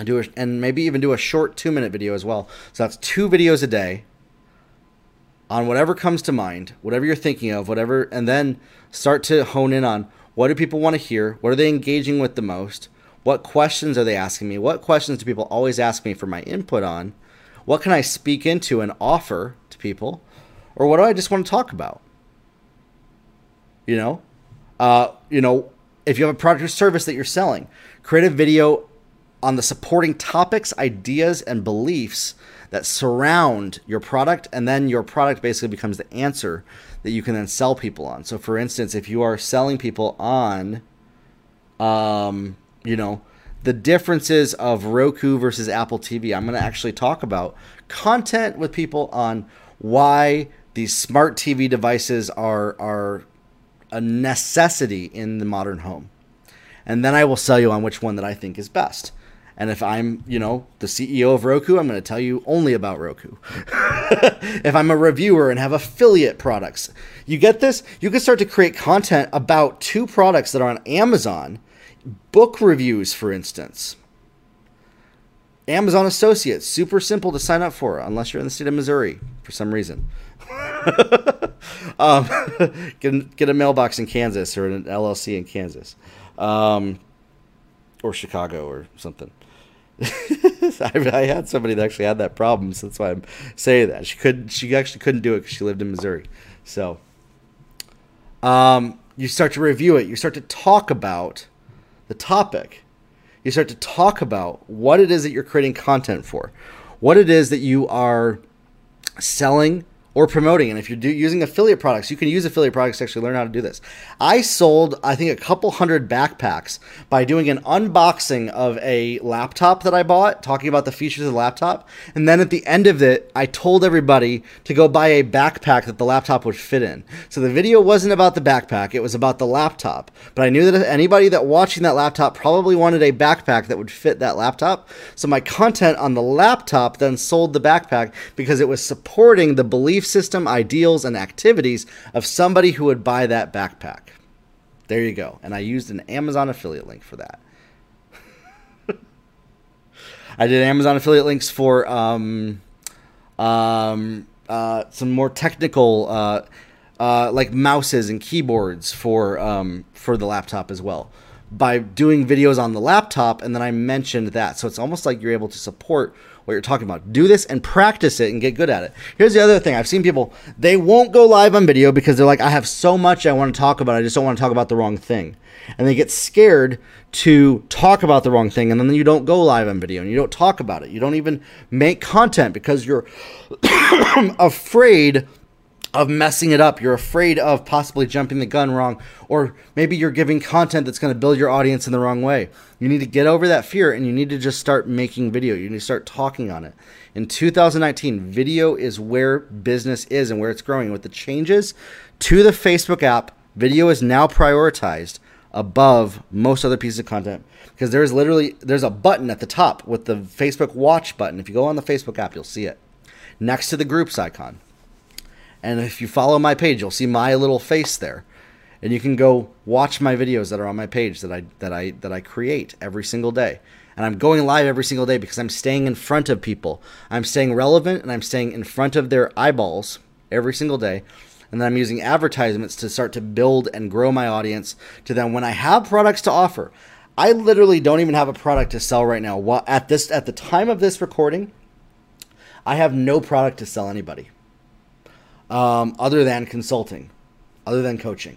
and do a, and maybe even do a short two minute video as well. So that's two videos a day on whatever comes to mind, whatever you're thinking of, whatever, and then start to hone in on what do people want to hear? What are they engaging with the most? What questions are they asking me? What questions do people always ask me for my input on? What can I speak into and offer to people? Or what do I just want to talk about? You know, uh, you know, if you have a product or service that you're selling, create a video on the supporting topics, ideas, and beliefs that surround your product, and then your product basically becomes the answer that you can then sell people on. So, for instance, if you are selling people on, um, you know, the differences of Roku versus Apple TV, I'm going to actually talk about content with people on why these smart TV devices are are a necessity in the modern home. And then I will sell you on which one that I think is best. And if I'm, you know, the CEO of Roku, I'm going to tell you only about Roku. if I'm a reviewer and have affiliate products, you get this? You can start to create content about two products that are on Amazon, book reviews, for instance. Amazon Associates, super simple to sign up for, unless you're in the state of Missouri for some reason. um, get, get a mailbox in Kansas or an LLC in Kansas, um, or Chicago or something. I, I, had somebody that actually had that problem, so that's why I'm saying that. She could, she actually couldn't do it because she lived in Missouri. So, um, you start to review it. You start to talk about the topic. You start to talk about what it is that you're creating content for, what it is that you are selling or promoting. And if you're do, using affiliate products, you can use affiliate products to actually learn how to do this. I sold, I think, a couple hundred backpacks by doing an unboxing of a laptop that I bought, talking about the features of the laptop. And then at the end of it, I told everybody to go buy a backpack that the laptop would fit in. So the video wasn't about the backpack, it was about the laptop. But I knew that anybody that watching that laptop probably wanted a backpack that would fit that laptop. So my content on the laptop then sold the backpack because it was supporting the belief belief system, ideals, and activities of somebody who would buy that backpack. There you go. And I used an Amazon affiliate link for that. I did Amazon affiliate links for um, um, uh, some more technical, uh, uh, like mouses and keyboards for um, for the laptop as well. By doing videos on the laptop, and then I mentioned that, so it's almost like you're able to support what you're talking about. Do this and practice it and get good at it. Here's the other thing I've seen people, they won't go live on video because they're like, I have so much I want to talk about. I just don't want to talk about the wrong thing. And they get scared to talk about the wrong thing. And then you don't go live on video and you don't talk about it. You don't even make content because you're afraid of messing it up. You're afraid of possibly jumping the gun wrong, or maybe you're giving content that's going to build your audience in the wrong way. You need to get over that fear and you need to just start making video. You need to start talking on it. In 2019, video is where business is and where it's growing. With the changes to the Facebook app, video is now prioritized above most other pieces of content because there's literally there's a button at the top with the Facebook watch button. If you go on the Facebook app, you'll see it next to the groups icon. And if you follow my page, you'll see my little face there. And you can go watch my videos that are on my page that I that I that I create every single day. And I'm going live every single day because I'm staying in front of people. I'm staying relevant and I'm staying in front of their eyeballs every single day. And then I'm using advertisements to start to build and grow my audience to then when I have products to offer. I literally don't even have a product to sell right now. At this at the time of this recording, I have no product to sell anybody. Um, other than consulting, other than coaching,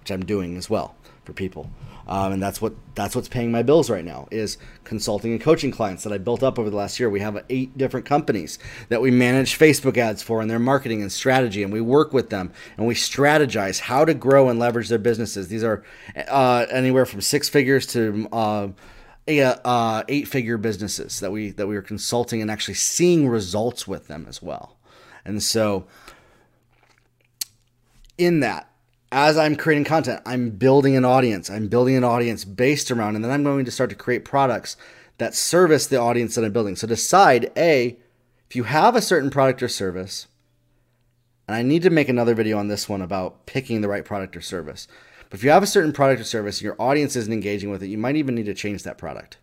which I'm doing as well for people. Um, and that's what that's what's paying my bills right now is consulting and coaching clients that I built up over the last year. We have eight different companies that we manage Facebook ads for and their marketing and strategy, and we work with them and we strategize how to grow and leverage their businesses. These are uh, anywhere from six figures to uh, uh, eight figure businesses that we that we are consulting and actually seeing results with them as well. And so, in that as I'm creating content, I'm building an audience. I'm building an audience based around, and then I'm going to start to create products that service the audience that I'm building. So decide A, if you have a certain product or service, and I need to make another video on this one about picking the right product or service. But if you have a certain product or service, and your audience isn't engaging with it, you might even need to change that product.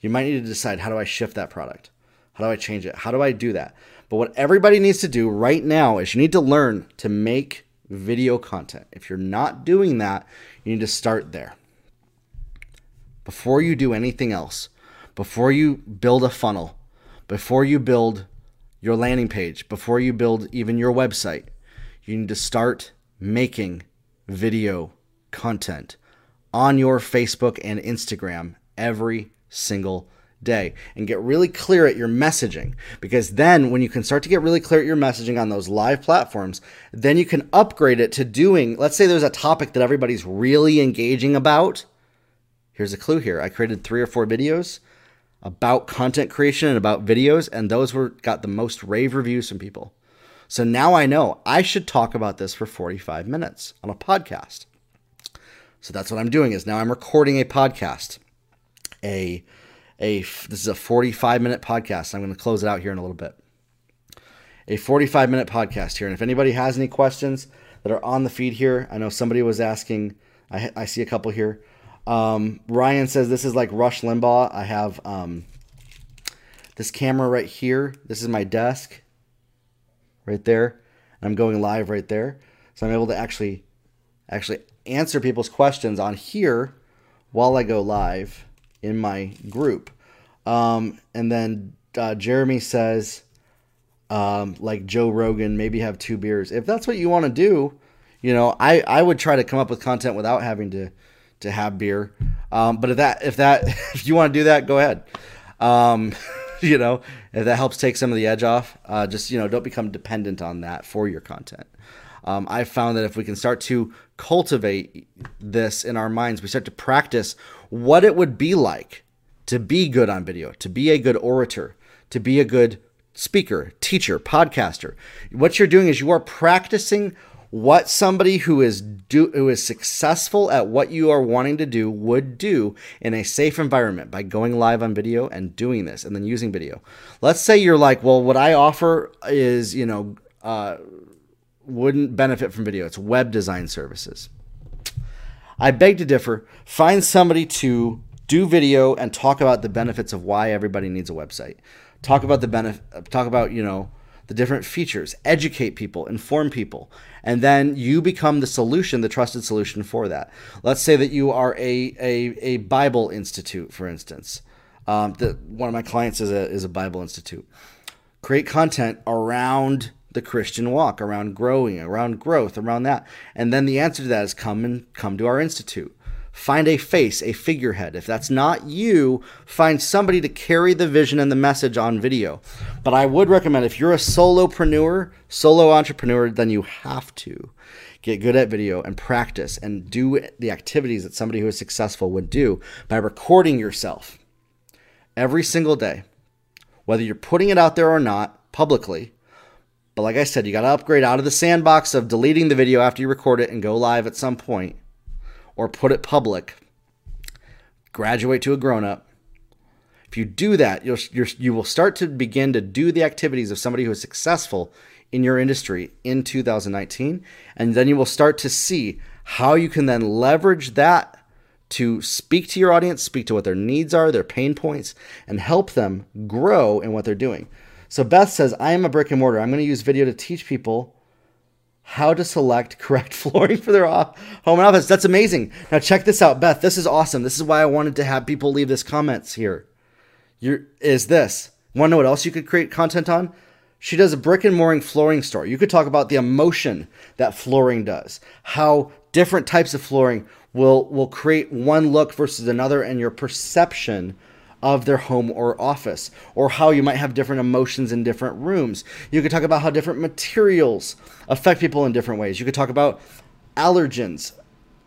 You might need to decide how do I shift that product? How do I change it? How do I do that? But what everybody needs to do right now is you need to learn to make video content. If you're not doing that, you need to start there. Before you do anything else, before you build a funnel, before you build your landing page, before you build even your website, you need to start making video content on your Facebook and Instagram every single day and get really clear at your messaging. Because then when you can start to get really clear at your messaging on those live platforms then you can upgrade it to doing let's say there's a topic that everybody's really engaging about. Here's a clue here. I created three or four videos about content creation and about videos and those were got the most rave reviews from people. So now i know i should talk about this for 45 minutes on a podcast. So that's what i'm doing is now i'm recording a podcast a a this is a 45 minute podcast. I'm going to close it out here in a little bit. A 45 minute podcast here, and if anybody has any questions that are on the feed here, I know somebody was asking. I, I see a couple here. Um, Ryan says this is like Rush Limbaugh. I have um, this camera right here. This is my desk, right there. I'm going live right there, so I'm able to actually actually answer people's questions on here while I go live in my group. Um, and then uh, Jeremy says, um, like Joe Rogan, maybe have two beers. If that's what you want to do, you know, I, I would try to come up with content without having to to have beer. Um, but if that if that if you want to do that, go ahead. Um, you know, if that helps take some of the edge off, uh, just you know, don't become dependent on that for your content. Um, I found that if we can start to cultivate this in our minds, we start to practice what it would be like to be good on video, to be a good orator, to be a good speaker, teacher, podcaster. What you're doing is you are practicing what somebody who is do who is successful at what you are wanting to do would do in a safe environment by going live on video and doing this and then using video. Let's say you're like, well, what I offer is, you know, uh, wouldn't benefit from video. It's web design services. I beg to differ. Find somebody to do video and talk about the benefits of why everybody needs a website. Talk about the benefit. Talk about you know the different features. Educate people. Inform people, and then you become the solution, the trusted solution for that. Let's say that you are a a, a Bible institute, for instance. Um, the, one of my clients is a is a Bible institute. Create content around the Christian walk, around growing, around growth, around that. And then the answer to that is come and come to our institute. Find a face, a figurehead. If that's not you, find somebody to carry the vision and the message on video. But I would recommend if you're a solopreneur, solo entrepreneur, then you have to get good at video and practice and do the activities that somebody who is successful would do by recording yourself every single day. Whether you're putting it out there or not publicly, but like I said, you got to upgrade out of the sandbox of deleting the video after you record it and go live at some point or put it public. Graduate to a grown up. If you do that, you'll, you will start to begin to do the activities of somebody who is successful in your industry in 2019. And then you will start to see how you can then leverage that to speak to your audience, speak to what their needs are, their pain points, and help them grow in what they're doing. So Beth says, I am a brick and mortar. I'm going to use video to teach people how to select correct flooring for their home and office. That's amazing. Now check this out, Beth. This is awesome. This is why I wanted to have people leave this comments here. You're, is this. Want to know what else you could create content on? She does a brick and mortar flooring store. You could talk about the emotion that flooring does, how different types of flooring will will create one look versus another and your perception of their home or office or how you might have different emotions in different rooms. You could talk about how different materials affect people in different ways. You could talk about allergens,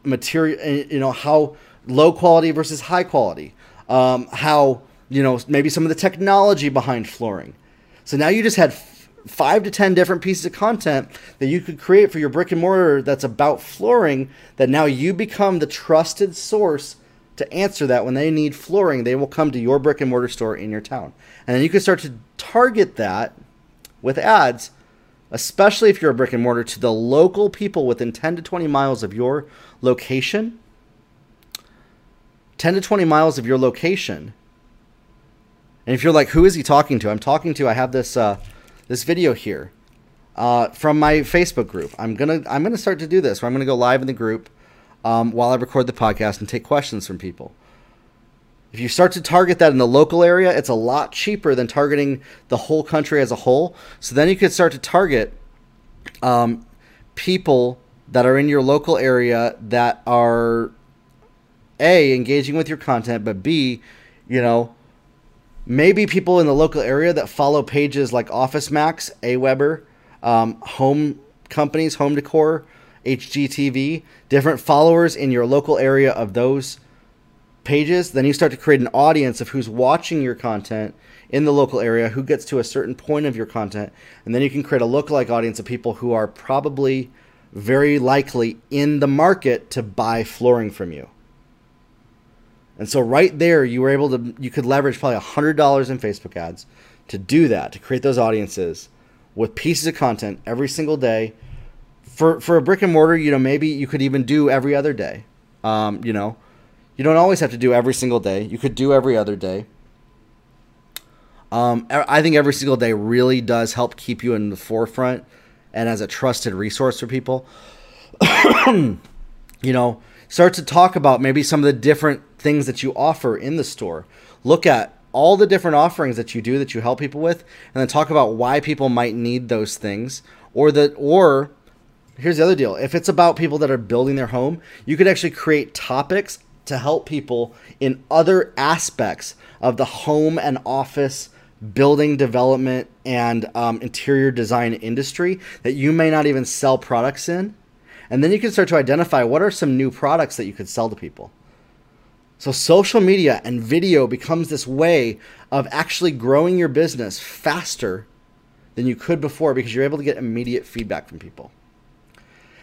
material eh, you know how low quality versus high quality. Um, how you know maybe some of the technology behind flooring. So now you just had f- five to ten different pieces of content that you could create for your brick and mortar that's about flooring. That now you become the trusted source to answer that when they need flooring. They will come to your brick and mortar store in your town, and then you can start to target that with ads especially if you're a brick and mortar, to the local people within 10 to 20 miles of your location. 10 to 20 miles of your location. And if you're like, who is he talking to? I'm talking to, I have this, uh, this video here uh, from my Facebook group. I'm to, I'm to start to do this where I'm to go live in the group um, while I record the podcast and take questions from people. If you start to target that in the local area, it's a lot cheaper than targeting the whole country as a whole. So then you could start to target um, people that are in your local area that are a engaging with your content, but b, you know, maybe people in the local area that follow pages like Office Max, AWeber, um, home companies, home decor, HGTV, different followers in your local area of those pages, then you start to create an audience of who's watching your content in the local area, who gets to a certain point of your content, and then you can create a lookalike audience of people who are probably very likely in the market to buy flooring from you. And so right there, you were able to you could leverage probably hundred dollars in Facebook ads to do that, to create those audiences with pieces of content every single day. For for a brick and mortar, you know, maybe you could even do every other day. Um, you know, you don't always have to do every single day. You could do every other day. Um, I think every single day really does help keep you in the forefront and as a trusted resource for people. you know, start to talk about maybe some of the different things that you offer in the store. Look at all the different offerings that you do that you help people with, and then talk about why people might need those things, or that, or here's the other deal: if it's about people that are building their home, you could actually create topics to help people in other aspects of the home and office building development and um, interior design industry that you may not even sell products in. And then you can start to identify what are some new products that you could sell to people. So social media and video becomes this way of actually growing your business faster than you could before because you're able to get immediate feedback from people.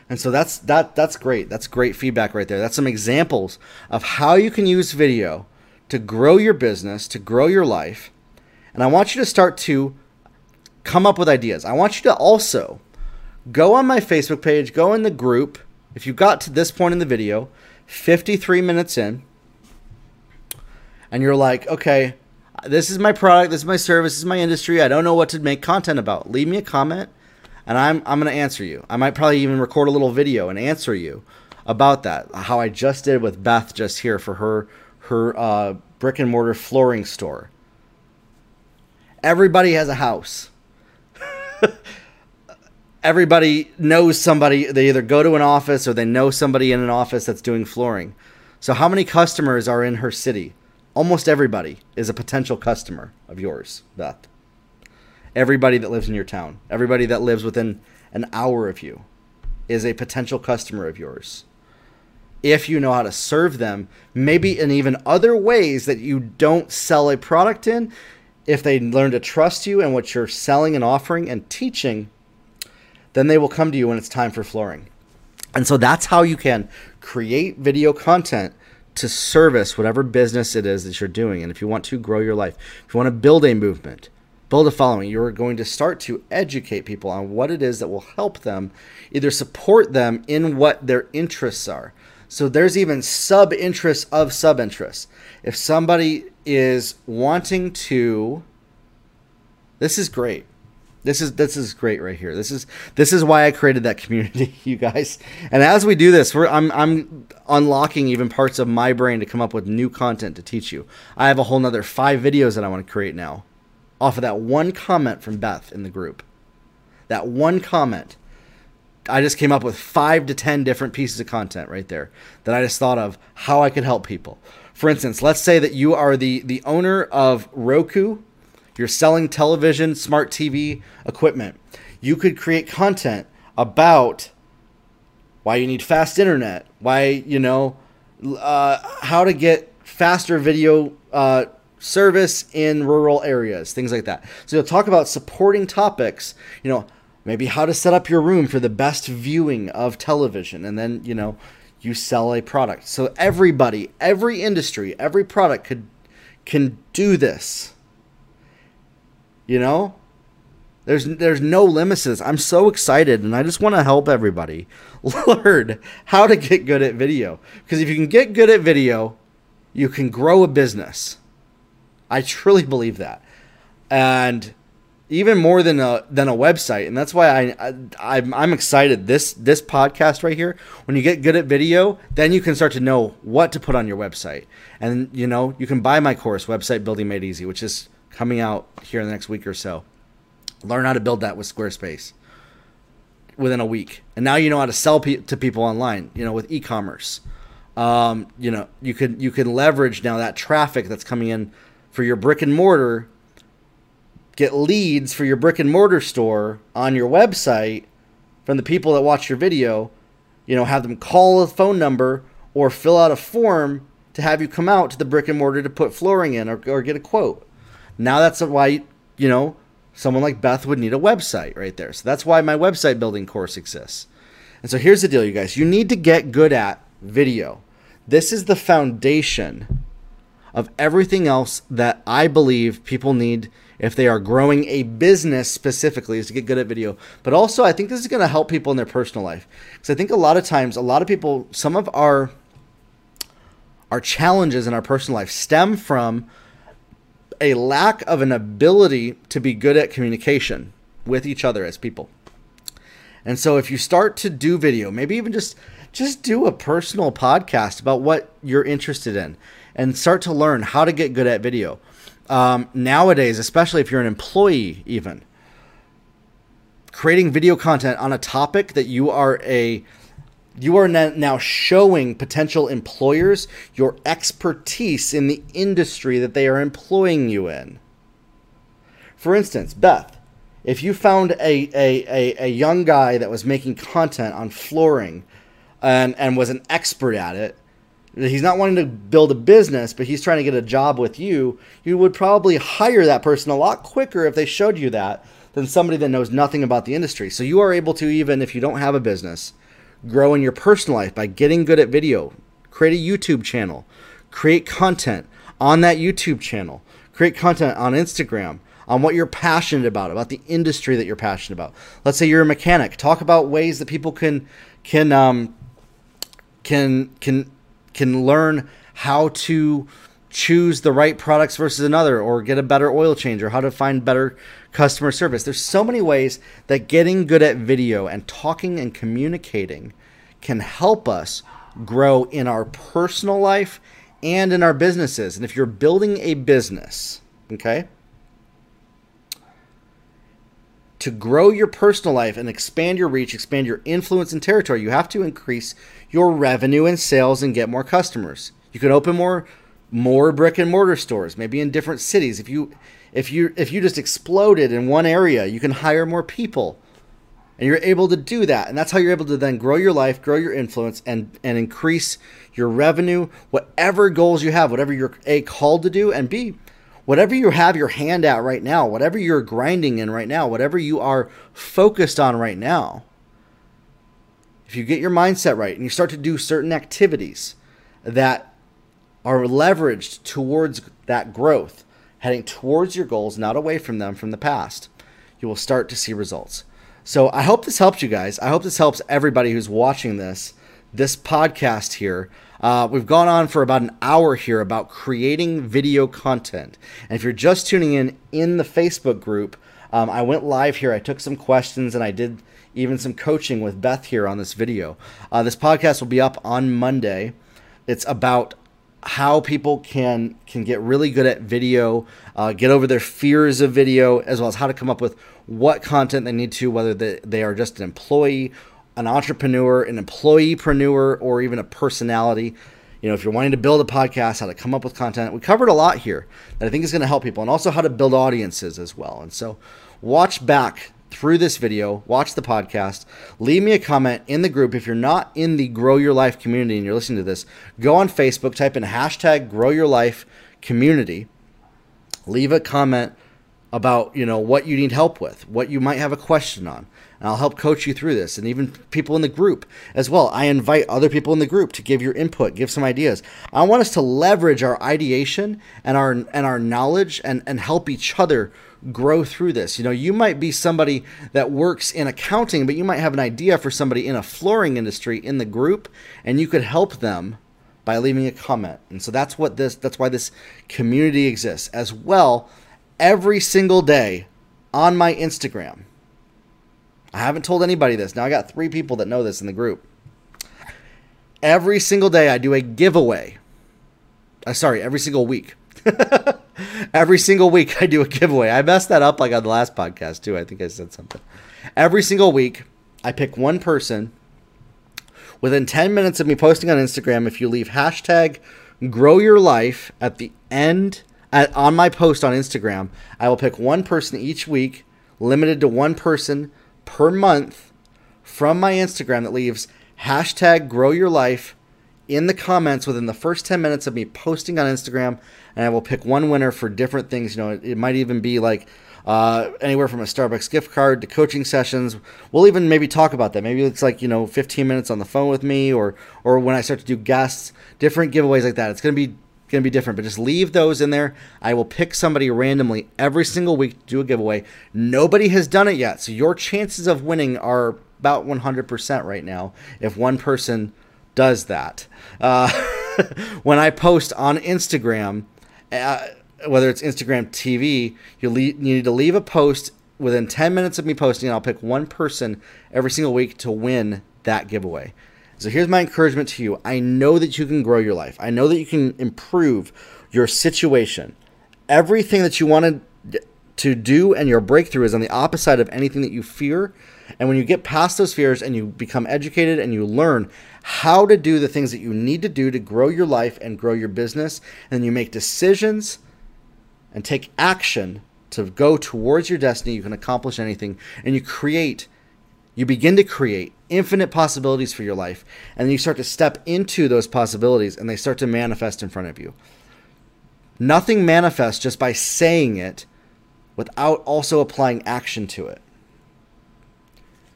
And so that's that that's great. That's great feedback right there. That's some examples of how you can use video to grow your business, to grow your life. And I want you to start to come up with ideas. I want you to also go on my Facebook page, go in the group. If you got to this point in the video, 53 minutes in, and you're like, okay, this is my product, this is my service, this is my industry. I don't know what to make content about. Leave me a comment and I'm I'm gonna answer you. I might probably even record a little video and answer you about that. How I just did with Beth just here for her her uh, brick and mortar flooring store. Everybody has a house. Everybody knows somebody. They either go to an office or they know somebody in an office that's doing flooring. So, how many customers are in her city? Almost everybody is a potential customer of yours, Beth everybody that lives in your town, everybody that lives within an hour of you is a potential customer of yours. If you know how to serve them, maybe in even other ways that you don't sell a product in, if they learn to trust you and what you're selling and offering and teaching, then they will come to you when it's time for flooring. And so that's how you can create video content to service whatever business it is that you're doing. And if you want to grow your life, if you want to build a movement, build a following. You're going to start to educate people on what it is that will help them, either support them in what their interests are. So there's even sub interests of sub interests. If somebody is wanting to, this is great. This is this is great right here. This is this is why I created that community, you guys. And as we do this, we're I'm I'm unlocking even parts of my brain to come up with new content to teach you. I have a whole nother five videos that I want to create now off of that one comment from Beth in the group. That one comment. I just came up with five to 10 different pieces of content right there that I just thought of how I could help people. For instance, let's say that you are the, the owner of Roku, you're selling television, smart TV equipment. You could create content about why you need fast internet, why, you know, uh, how to get faster video uh, service in rural areas, things like that. So you'll talk about supporting topics, you know, maybe how to set up your room for the best viewing of television, and then, you know, you sell a product. So everybody, every industry, every product could can do this. You know? There's there's no limits I'm so excited and I just want to help everybody learn how to get good at video. Because if you can get good at video, you can grow a business. I truly believe that. And even more than a than a website, and that's why I, I I'm, I'm excited. This this podcast right here, when you get good at video, then you can start to know what to put on your website, and you know you can buy my course, Website Building Made Easy, which is coming out here in the next week or so. Learn how to build that with Squarespace within a week, and now you know how to sell pe- to people online. You know with e-commerce, um, you know you can you can leverage now that traffic that's coming in for your brick and mortar get leads for your brick and mortar store on your website from the people that watch your video, you know, have them call a phone number or fill out a form to have you come out to the brick and mortar to put flooring in or, or get a quote. Now that's why, you know, someone like Beth would need a website right there. So that's why my website building course exists. And so here's the deal, you guys. You need to get good at video. This is the foundation of everything else that I believe people need if they are growing a business specifically is to get good at video. But also, I think this is going to help people in their personal life because I think a lot of times, a lot of people, some of our our challenges in our personal life stem from a lack of an ability to be good at communication with each other as people. And so if you start to do video, maybe even just just do a personal podcast about what you're interested in and start to learn how to get good at video um, nowadays, especially if you're an employee, even creating video content on a topic that you are a you are now showing potential employers your expertise in the industry that they are employing you in. For instance, Beth, if you found a, a, a, a young guy that was making content on flooring and, and was an expert at it, he's not wanting to build a business, but he's trying to get a job with you, you would probably hire that person a lot quicker if they showed you that than somebody that knows nothing about the industry. So you are able to, even if you don't have a business, grow in your personal life by getting good at video, create a YouTube channel, create content on that YouTube channel, create content on Instagram. On what you're passionate about, about the industry that you're passionate about. Let's say you're a mechanic. Talk about ways that people can can um, can can can learn how to choose the right products versus another or get a better oil change or how to find better customer service. There's so many ways that getting good at video and talking and communicating can help us grow in our personal life and in our businesses. And if you're building a business, okay, to grow your personal life and expand your reach, expand your influence and territory, you have to increase your revenue and sales and get more customers. You can open more more brick and mortar stores, maybe in different cities. If you if you if you just exploded in one area, you can hire more people. And you're able to do that. And that's how you're able to then grow your life, grow your influence and and increase your revenue, whatever goals you have, whatever you're A called to do and B whatever you have your hand at right now, whatever you're grinding in right now, whatever you are focused on right now, if you get your mindset right and you start to do certain activities that are leveraged towards that growth, heading towards your goals, not away from them from the past, you will start to see results. So I hope this helps you guys. I hope this helps everybody who's watching this this podcast here uh, we've gone on for about an hour here about creating video content. And if you're just tuning in in the Facebook group, um, I went live here. I took some questions and I did even some coaching with Beth here on this video. Uh, this podcast will be up on Monday. It's about how people can can get really good at video, uh, get over their fears of video, as well as how to come up with what content they need to, whether they, they are just an employee, an entrepreneur, an employeepreneur, or even a personality. You know, if you're wanting to build a podcast, how to come up with content. We covered a lot here that I think is going to help people, and also how to build audiences as well. And so, watch back through this video, watch the podcast, leave me a comment in the group. If you're not in the Grow Your Life community and you're listening to this, go on Facebook, type in hashtag Grow Your Life community, leave a comment about you know what you need help with, what you might have a question on, and I'll help coach you through this. And even people in the group as well. I invite other people in the group to give your input, give some ideas. I want us to leverage our ideation and our and our knowledge and and help each other grow through this. You know, you might be somebody that works in accounting, but you might have an idea for somebody in a flooring industry in the group, and you could help them by leaving a comment. And so that's what this that's why this community exists. As well, every single day on my Instagram. I haven't told anybody this. Now I got 3 people that know this in the group. Every single day I do a giveaway. Uh, sorry, every single week. Every single week I do a giveaway. I messed that up like on the last podcast too. I think I said something. Every single week I pick one person within 10 minutes of me posting on Instagram. If you leave hashtag grow your life at the end at, on my post on Instagram, I will pick one person each week, limited to one person per month from my Instagram that leaves hashtag grow your life in the comments within the first 10 minutes of me posting on Instagram, and I will pick one winner for different things. You know, it, it might even be like uh, anywhere from a Starbucks gift card to coaching sessions. We'll even maybe talk about that. Maybe it's like you know 15 minutes on the phone with me, or or when I start to do guests, different giveaways like that. It's gonna be gonna be different, but just leave those in there. I will pick somebody randomly every single week to do a giveaway. Nobody has done it yet, so your chances of winning are about 100% right now. If one person does that. Uh, when I post on Instagram, uh, whether it's Instagram TV, you, le- you need to leave a post within 10 minutes of me posting, and I'll pick one person every single week to win that giveaway. So here's my encouragement to you. I know that you can grow your life. I know that you can improve your situation. Everything that you wanted to do and your breakthrough is on the opposite of anything that you fear. And when you get past those fears and you become educated and you learn how to do the things that you need to do to grow your life and grow your business, and you make decisions and take action to go towards your destiny, you can accomplish anything. And you create, you begin to create infinite possibilities for your life. And you start to step into those possibilities and they start to manifest in front of you. Nothing manifests just by saying it without also applying action to it.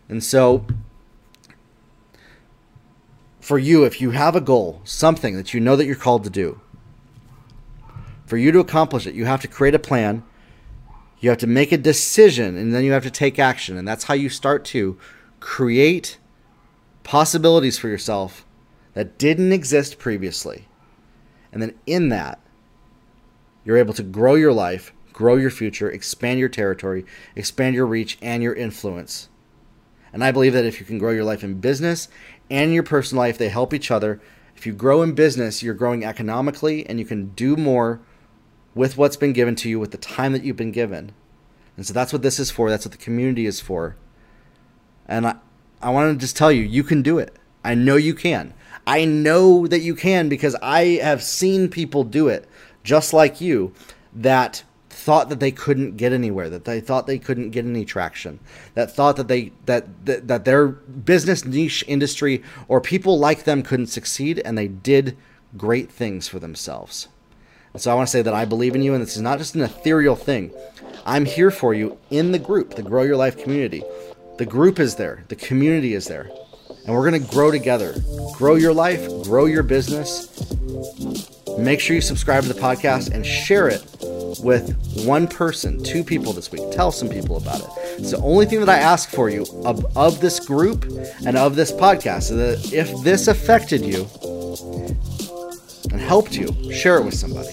And so, for you, if you have a goal, something that you know that you're called to do, for you to accomplish it, you have to create a plan, you have to make a decision, and then you have to take action. And that's how you start to create possibilities for yourself that didn't exist previously. And then in that, you're able to grow your life, grow your future, expand your territory, expand your reach and your influence. And I believe that if you can grow your life in business and your personal life, they help each other. If you grow in business, you're growing economically and you can do more with what's been given to you with the time that you've been given. And so that's what this is for. That's what the community is for. And I, I want to just tell you, you can do it. I know you can. I know that you can because I have seen people do it just like you that thought that they couldn't get anywhere, that they thought they couldn't get any traction, that thought that they that that, that their business niche industry or people like them couldn't succeed, and they did great things for themselves. So I want to say that I believe in you, and this is not just an ethereal thing. I'm here for you in the group, the Grow Your Life community. The group is there, the community is there, and we're going to grow together. Grow your life, grow your business. Make sure you subscribe to the podcast and share it with one person, two people this week. Tell some people about it. It's the only thing that I ask for you of, of this group and of this podcast. So that if this affected you and helped you, share it with somebody.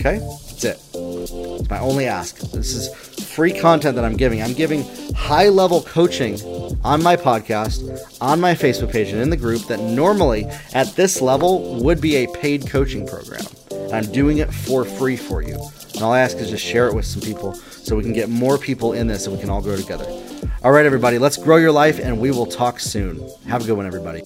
Okay? That's it. It's my only ask. This is free content that I'm giving. I'm giving high level coaching on my podcast, on my Facebook page, and in the group that normally at this level would be a paid coaching program. And I'm doing it for free for you. And all I ask is just share it with some people so we can get more people in this and we can all grow together. All right, everybody, let's grow your life and we will talk soon. Have a good one, everybody.